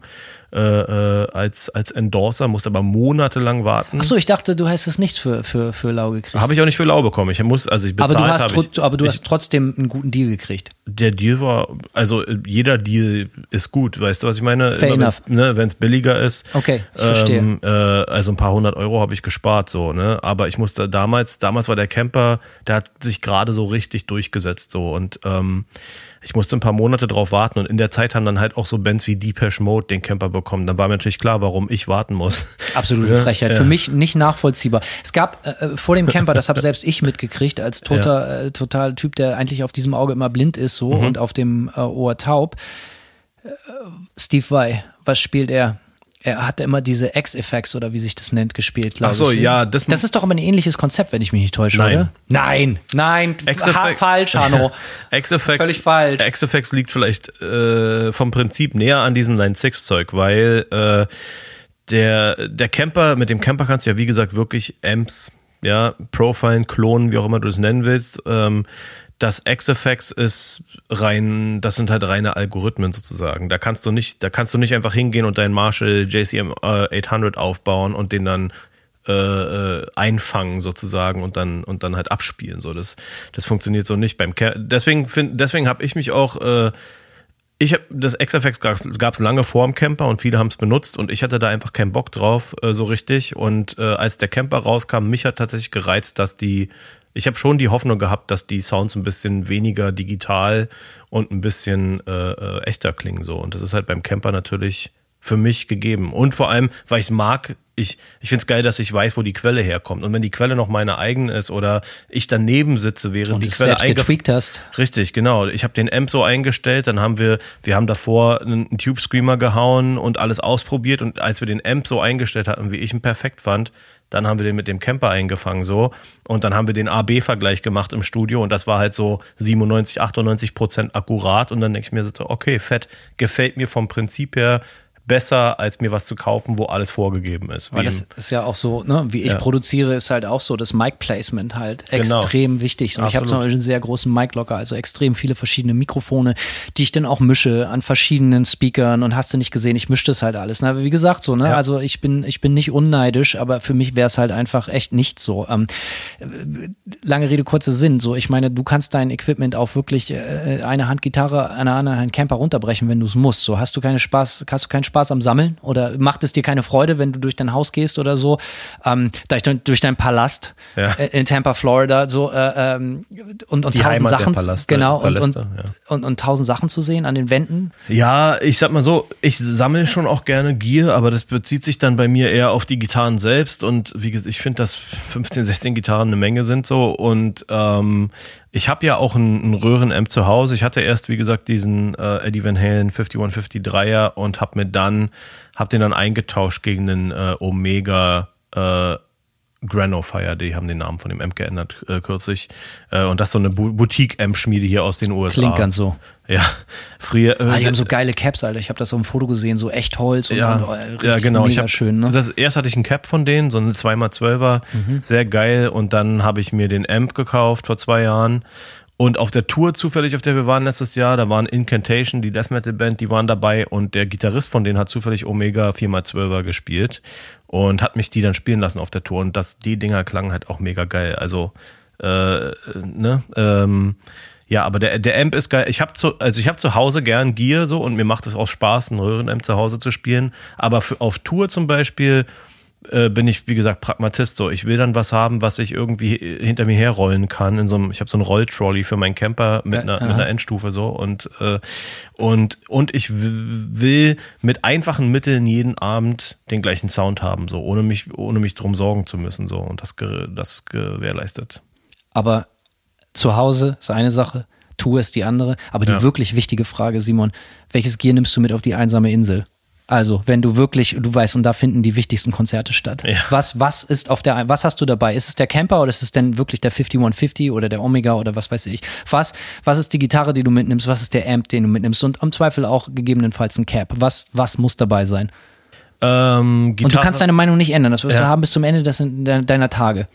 Speaker 4: äh, äh, als, als Endorser, musste aber monatelang warten.
Speaker 3: Achso, ich dachte, du hast es nicht für, für, für lau gekriegt.
Speaker 4: Habe ich auch nicht für lau bekommen. Ich muss, also ich
Speaker 3: aber
Speaker 4: bezahlt
Speaker 3: du hast,
Speaker 4: ich,
Speaker 3: aber du
Speaker 4: ich,
Speaker 3: hast trotzdem einen guten Deal gekriegt.
Speaker 4: der Deal war, also äh, jeder Deal ist gut, weißt du, was ich meine?
Speaker 3: Fair
Speaker 4: Immer wenn's- Ne, Wenn es billiger ist.
Speaker 3: Okay, ich verstehe.
Speaker 4: Ähm, äh, also ein paar hundert Euro habe ich gespart, so, ne? Aber ich musste damals, damals war der Camper, der hat sich gerade so richtig durchgesetzt, so. Und ähm, ich musste ein paar Monate drauf warten und in der Zeit haben dann halt auch so Bands wie Depeche Mode den Camper bekommen. Dann war mir natürlich klar, warum ich warten muss.
Speaker 3: Absolute
Speaker 4: Ja,
Speaker 3: Frechheit.
Speaker 4: ja.
Speaker 3: Für mich nicht nachvollziehbar. Es gab äh, äh, vor dem Camper, das habe selbst ich mitgekriegt, als toter, äh, total Typ, der eigentlich auf diesem Auge immer blind ist so
Speaker 4: Mhm.
Speaker 3: und auf dem äh, Ohr taub. Äh, Steve Vai, was spielt er? Er hatte immer diese X-Effects oder wie sich das nennt, gespielt, glaube
Speaker 4: Ach so,
Speaker 3: ich.
Speaker 4: ja, das-
Speaker 3: das ist doch immer ein ähnliches Konzept, wenn ich mich nicht täusche,
Speaker 4: Nein.
Speaker 3: oder? Nein, nein, ha falsch, Hanno. <laughs>
Speaker 4: XFX,
Speaker 3: Völlig falsch.
Speaker 4: XFX liegt vielleicht äh, vom Prinzip näher an diesem 9.6-Zeug, weil äh, der, der Camper, mit dem Camper kannst du ja wie gesagt wirklich Amps, ja, Profilen, klonen, wie auch immer du es nennen willst. Ähm, das XFX ist rein, das sind halt reine Algorithmen sozusagen. Da kannst du nicht, da kannst du nicht einfach hingehen und deinen Marshall JCM äh, 800 aufbauen und den dann äh, äh, einfangen sozusagen und dann und dann halt abspielen so das das funktioniert so nicht beim Ker deswegen find, deswegen habe ich mich auch äh, ich habe das XFX gab es lange vor dem Camper und viele haben es benutzt und ich hatte da einfach keinen Bock drauf äh, so richtig und äh, als der Camper rauskam mich hat tatsächlich gereizt dass die ich habe schon die Hoffnung gehabt dass die Sounds ein bisschen weniger digital und ein bisschen äh, äh, echter klingen so und das ist halt beim Camper natürlich für mich gegeben. Und vor allem, weil ich es mag, ich, ich finde es geil, dass ich weiß, wo die Quelle herkommt. Und wenn die Quelle noch meine eigene ist oder ich daneben sitze, während
Speaker 3: Und
Speaker 4: die Quelle
Speaker 3: selbst
Speaker 4: eingef-
Speaker 3: getweakt hast.
Speaker 4: Richtig, genau. Ich habe den Amp so eingestellt, dann haben wir, wir haben davor einen Tube Screamer gehauen und alles ausprobiert und als wir den Amp so eingestellt hatten, wie ich ihn perfekt fand, dann haben wir den mit dem Camper eingefangen so. Und dann haben wir den AB-Vergleich gemacht im Studio und das war halt so 97, 98 Prozent akkurat. Und dann denke ich mir so, okay, fett, gefällt mir vom Prinzip her besser, als mir was zu kaufen, wo alles vorgegeben ist.
Speaker 3: Weil das ist ja auch so, ne, wie ich
Speaker 4: Ja.
Speaker 3: produziere, ist halt auch so das Mic-Placement halt
Speaker 4: Genau.
Speaker 3: extrem wichtig. Und ich habe zum Beispiel einen sehr großen Mic-Locker, also extrem viele verschiedene Mikrofone, die ich dann auch mische an verschiedenen Speakern und hast du nicht gesehen, ich mische das halt alles. Ne? Aber wie gesagt, so, ne,
Speaker 4: Ja.
Speaker 3: also ich bin, ich bin nicht unneidisch, aber für mich wäre es halt einfach echt nicht so. Ähm, lange Rede, kurzer Sinn. So, ich meine, du kannst dein Equipment auch wirklich äh, eine Hand Gitarre, eine andere Hand Camper runterbrechen, wenn du es musst. So, hast du keine Spaß, hast du keinen Spaß am Sammeln oder macht es dir keine Freude, wenn du durch dein Haus gehst oder so, ähm, durch, dein- durch deinen Palast
Speaker 4: Ja.
Speaker 3: äh, in Tampa, Florida, so äh, ähm, und, und
Speaker 4: Die
Speaker 3: tausend
Speaker 4: Heimat
Speaker 3: Sachen,
Speaker 4: Palaste-
Speaker 3: genau und, und,
Speaker 4: Paläste, ja.
Speaker 3: und, und tausend Sachen zu sehen an den Wänden.
Speaker 4: Ja, ich sag mal so, ich sammle schon auch gerne Gear, aber das bezieht sich dann bei mir eher auf die Gitarren selbst und wie gesagt, ich finde, dass 15, 16 Gitarren eine Menge sind so und ähm, ich habe ja auch einen, einen Röhrenamp zu Hause. Ich hatte erst, wie gesagt, diesen äh, Eddie Van Halen 5153er und habe mir dann, habe den dann eingetauscht gegen einen äh, Omega äh, Granofire, die haben den Namen von dem Amp geändert äh, kürzlich. Äh, und das ist so eine Boutique-Amp-Schmiede hier aus den USA.
Speaker 3: Klingt ganz so.
Speaker 4: Ja, früher. Äh,
Speaker 3: Ah, die haben so geile Caps, Alter. Ich habe das auf dem Foto gesehen, so echt Holz und
Speaker 4: ja,
Speaker 3: dann, äh, richtig
Speaker 4: ja, genau.
Speaker 3: mega
Speaker 4: ich hab,
Speaker 3: schön, ne?
Speaker 4: das, erst hatte ich einen Cap von denen, so eine 2x12er,
Speaker 3: Mhm.
Speaker 4: sehr geil. Und dann habe ich mir den Amp gekauft vor zwei Jahren. Und auf der Tour zufällig, auf der wir waren letztes Jahr, da waren Incantation, die Death Metal Band, die waren dabei und der Gitarrist von denen hat zufällig Omega 4x12er gespielt und hat mich die dann spielen lassen auf der Tour und das, die Dinger klangen halt auch mega geil. Also, äh, ne, ähm, Ja, aber der, der Amp ist geil. Ich habe zu, also ich habe zu Hause gern Gear so und mir macht es auch Spaß, einen Röhrenamp zu Hause zu spielen. Aber für, auf Tour zum Beispiel äh, bin ich, wie gesagt, Pragmatist. So, ich will dann was haben, was ich irgendwie hinter mir herrollen kann. In so einem, ich habe so einen Rolltrolley für meinen Camper mit, einer, mit einer Endstufe so und äh, und und ich will mit einfachen Mitteln jeden Abend den gleichen Sound haben, so ohne mich ohne mich drum sorgen zu müssen so und das das gewährleistet.
Speaker 3: Aber zu Hause ist eine Sache, Tour ist die andere. Aber die
Speaker 4: Ja.
Speaker 3: wirklich wichtige Frage, Simon, welches Gear nimmst du mit auf die einsame Insel? Also, wenn du wirklich, du weißt, und da finden die wichtigsten Konzerte statt.
Speaker 4: Ja.
Speaker 3: Was, was ist auf der, was hast du dabei? Ist es der Camper oder ist es denn wirklich der 5150 oder der Omega oder was weiß ich? Was, was ist die Gitarre, die du mitnimmst? Was ist der Amp, den du mitnimmst? Und im Zweifel auch gegebenenfalls ein Cap. Was, was muss dabei sein?
Speaker 4: Ähm,
Speaker 3: Und du kannst deine Meinung nicht ändern. Das wirst
Speaker 4: Ja.
Speaker 3: du haben bis zum Ende deiner Tage.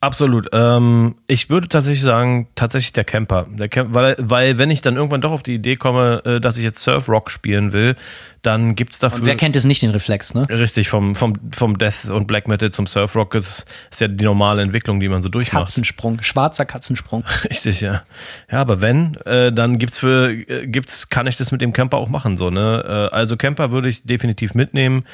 Speaker 4: Absolut. Ähm, ich würde tatsächlich sagen, tatsächlich der Camper. Der Camp, weil, weil wenn ich dann irgendwann doch auf die Idee komme, äh, dass ich jetzt Surf Rock spielen will, dann gibt's dafür.
Speaker 3: Und wer kennt es nicht, den Reflex, ne?
Speaker 4: Richtig, vom, vom, vom Death und Black Metal zum Surf Rock ist, ist ja die normale Entwicklung, die man so durchmacht.
Speaker 3: Katzensprung, schwarzer Katzensprung. <laughs>
Speaker 4: Richtig, ja. Ja, aber wenn, äh, dann gibt's für, äh, gibt's, kann ich das mit dem Camper auch machen, so, ne? Äh, also Camper würde ich definitiv mitnehmen,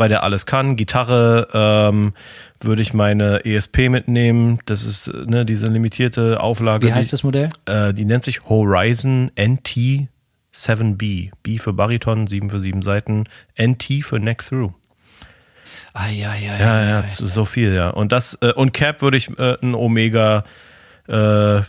Speaker 4: weil der alles kann. Gitarre, ähm, würde ich meine ESP mitnehmen. Das ist, äh, ne, diese limitierte Auflage.
Speaker 3: Wie heißt
Speaker 4: die,
Speaker 3: das Modell?
Speaker 4: Äh, die nennt sich Horizon NT 7B. B für Bariton, 7 für 7 Seiten. NT für Neck Through.
Speaker 3: Ah, ja, ja,
Speaker 4: Ja, ja, zu- so viel, ja. Und das, äh, und Cap würde ich äh, ein Omega, äh,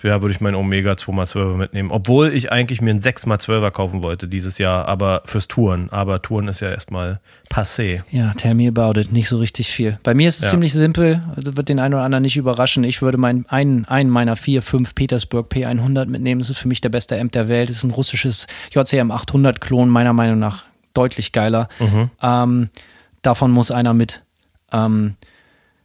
Speaker 4: ja, würde ich meinen Omega 2x12er mitnehmen. Obwohl ich eigentlich mir einen 6x12er kaufen wollte dieses Jahr, aber fürs Touren. Aber Touren ist ja erstmal passé.
Speaker 3: Ja, tell me about it. Nicht so richtig viel. Bei mir ist es
Speaker 4: Ja.
Speaker 3: ziemlich simpel. Also wird den einen oder anderen nicht überraschen. Ich würde meinen, einen, einen meiner vier, fünf Petersburg P100 mitnehmen. Das ist für mich der beste Amp der Welt. Das ist ein russisches JCM 800 Klon, meiner Meinung nach deutlich geiler. Ähm, davon muss einer mit. Ähm,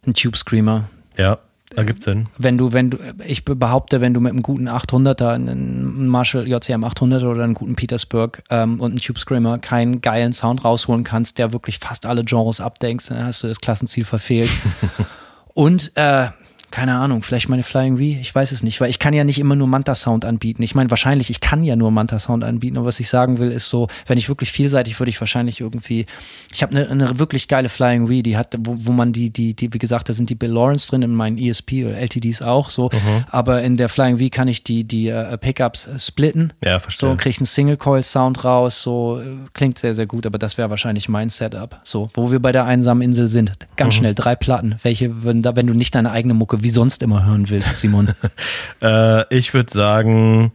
Speaker 3: ein Tube Screamer.
Speaker 4: Ja, da gibt's Sinn.
Speaker 3: Wenn du, wenn du, ich behaupte, wenn du mit einem guten 800er, einen Marshall JCM 800 oder einen guten Petersburg ähm, und einen Tube Screamer keinen geilen Sound rausholen kannst, der wirklich fast alle Genres abdenkt, dann hast du das Klassenziel verfehlt. <laughs> und äh, keine Ahnung, vielleicht meine Flying V, ich weiß es nicht, weil ich kann ja nicht immer nur Manta-Sound anbieten. Ich meine, wahrscheinlich, ich kann ja nur Manta-Sound anbieten, aber was ich sagen will, ist so, wenn ich wirklich vielseitig, würde ich wahrscheinlich irgendwie, ich habe eine, eine wirklich geile Flying V, die hat, wo, wo man die, die, die, wie gesagt, da sind die Bill Lawrence drin, in meinen ESP oder LTDs auch so, aber in der Flying V kann ich die, die äh, Pickups äh, splitten.
Speaker 4: Ja, verstehe.
Speaker 3: So, und kriege einen Single-Coil-Sound raus, so, äh, klingt sehr, sehr gut, aber das wäre wahrscheinlich mein Setup. So, wo wir bei der einsamen Insel sind. Ganz
Speaker 4: Mhm.
Speaker 3: schnell, drei Platten. Welche würden da, wenn du nicht deine eigene Mucke wie sonst immer hören willst, Simon? <laughs>
Speaker 4: Äh, ich würde sagen,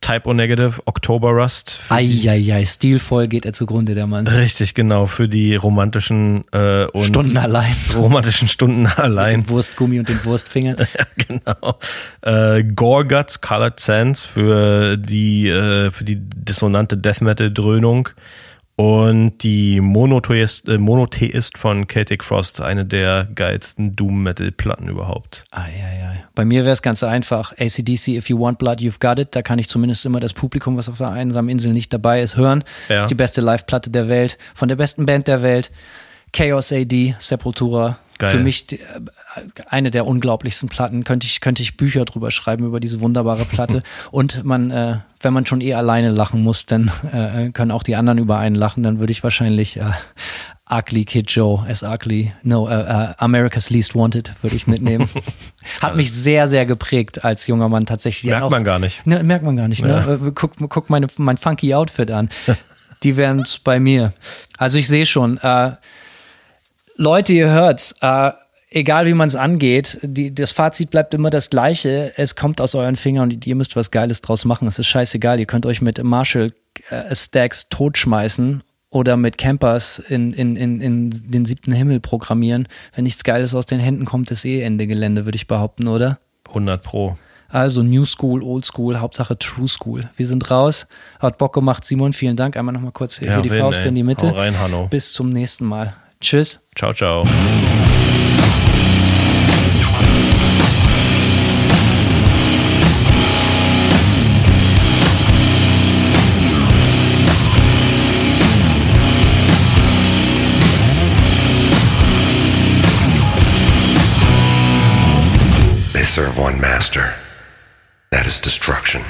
Speaker 4: Type O Negative, October Rust.
Speaker 3: Eieiei, stilvoll geht er zugrunde, der Mann.
Speaker 4: Richtig, genau, für die romantischen äh, und
Speaker 3: Stunden allein.
Speaker 4: romantischen Stunden <laughs> allein.
Speaker 3: Den Wurstgummi und den Wurstfinger. <laughs>
Speaker 4: Ja, genau. Äh, Gorguts Colored Sands für die, äh, für die dissonante Death Metal Dröhnung. Und die Monotheist, äh, Monotheist von Celtic Frost, eine der geilsten Doom Metal Platten überhaupt.
Speaker 3: Eieiei. Bei mir wäre es ganz einfach. ACDC, If You Want Blood, You've Got It. Da kann ich zumindest immer das Publikum, was auf der einsamen Insel nicht dabei ist, hören.
Speaker 4: Ja.
Speaker 3: Ist die beste Live-Platte der Welt. Von der besten Band der Welt. Chaos AD, Sepultura.
Speaker 4: Geil.
Speaker 3: Für mich äh, eine der unglaublichsten Platten. Könnte ich, könnte ich Bücher drüber schreiben über diese wunderbare Platte. <laughs> Und man, äh, wenn man schon eh alleine lachen muss, dann äh, können auch die anderen über einen lachen. Dann würde ich wahrscheinlich äh, Ugly Kid Joe as Ugly, no, äh, äh, America's Least Wanted würde ich mitnehmen. <laughs> Hat mich sehr, sehr geprägt als junger Mann tatsächlich.
Speaker 4: Merkt man gar nicht.
Speaker 3: Ne, merkt man gar nicht. Ne? Äh, Guck, guck meine, mein funky Outfit an. <laughs> Die wären bei mir. Also ich sehe schon, äh, Leute, ihr hört's, äh, egal wie man es angeht, die, das Fazit bleibt immer das gleiche. Es kommt aus euren Fingern und ihr müsst was Geiles draus machen. Es ist scheißegal. Ihr könnt euch mit Marshall äh, Stacks totschmeißen oder mit Campers in, in, in, in den siebten Himmel programmieren. Wenn nichts Geiles aus den Händen kommt, ist eh Ende Gelände, würde ich behaupten, oder?
Speaker 4: 100 Pro.
Speaker 3: Also New School, Old School, Hauptsache True School. Wir sind raus. Hat Bock gemacht. Simon, vielen Dank. Einmal nochmal kurz hier
Speaker 4: Ja,
Speaker 3: die
Speaker 4: Win,
Speaker 3: Faust
Speaker 4: ey.
Speaker 3: in die Mitte.
Speaker 4: Hau rein, Hanno.
Speaker 3: Bis zum nächsten Mal. Tschüss.
Speaker 4: Ciao, ciao.
Speaker 6: Serve one master. That is destruction.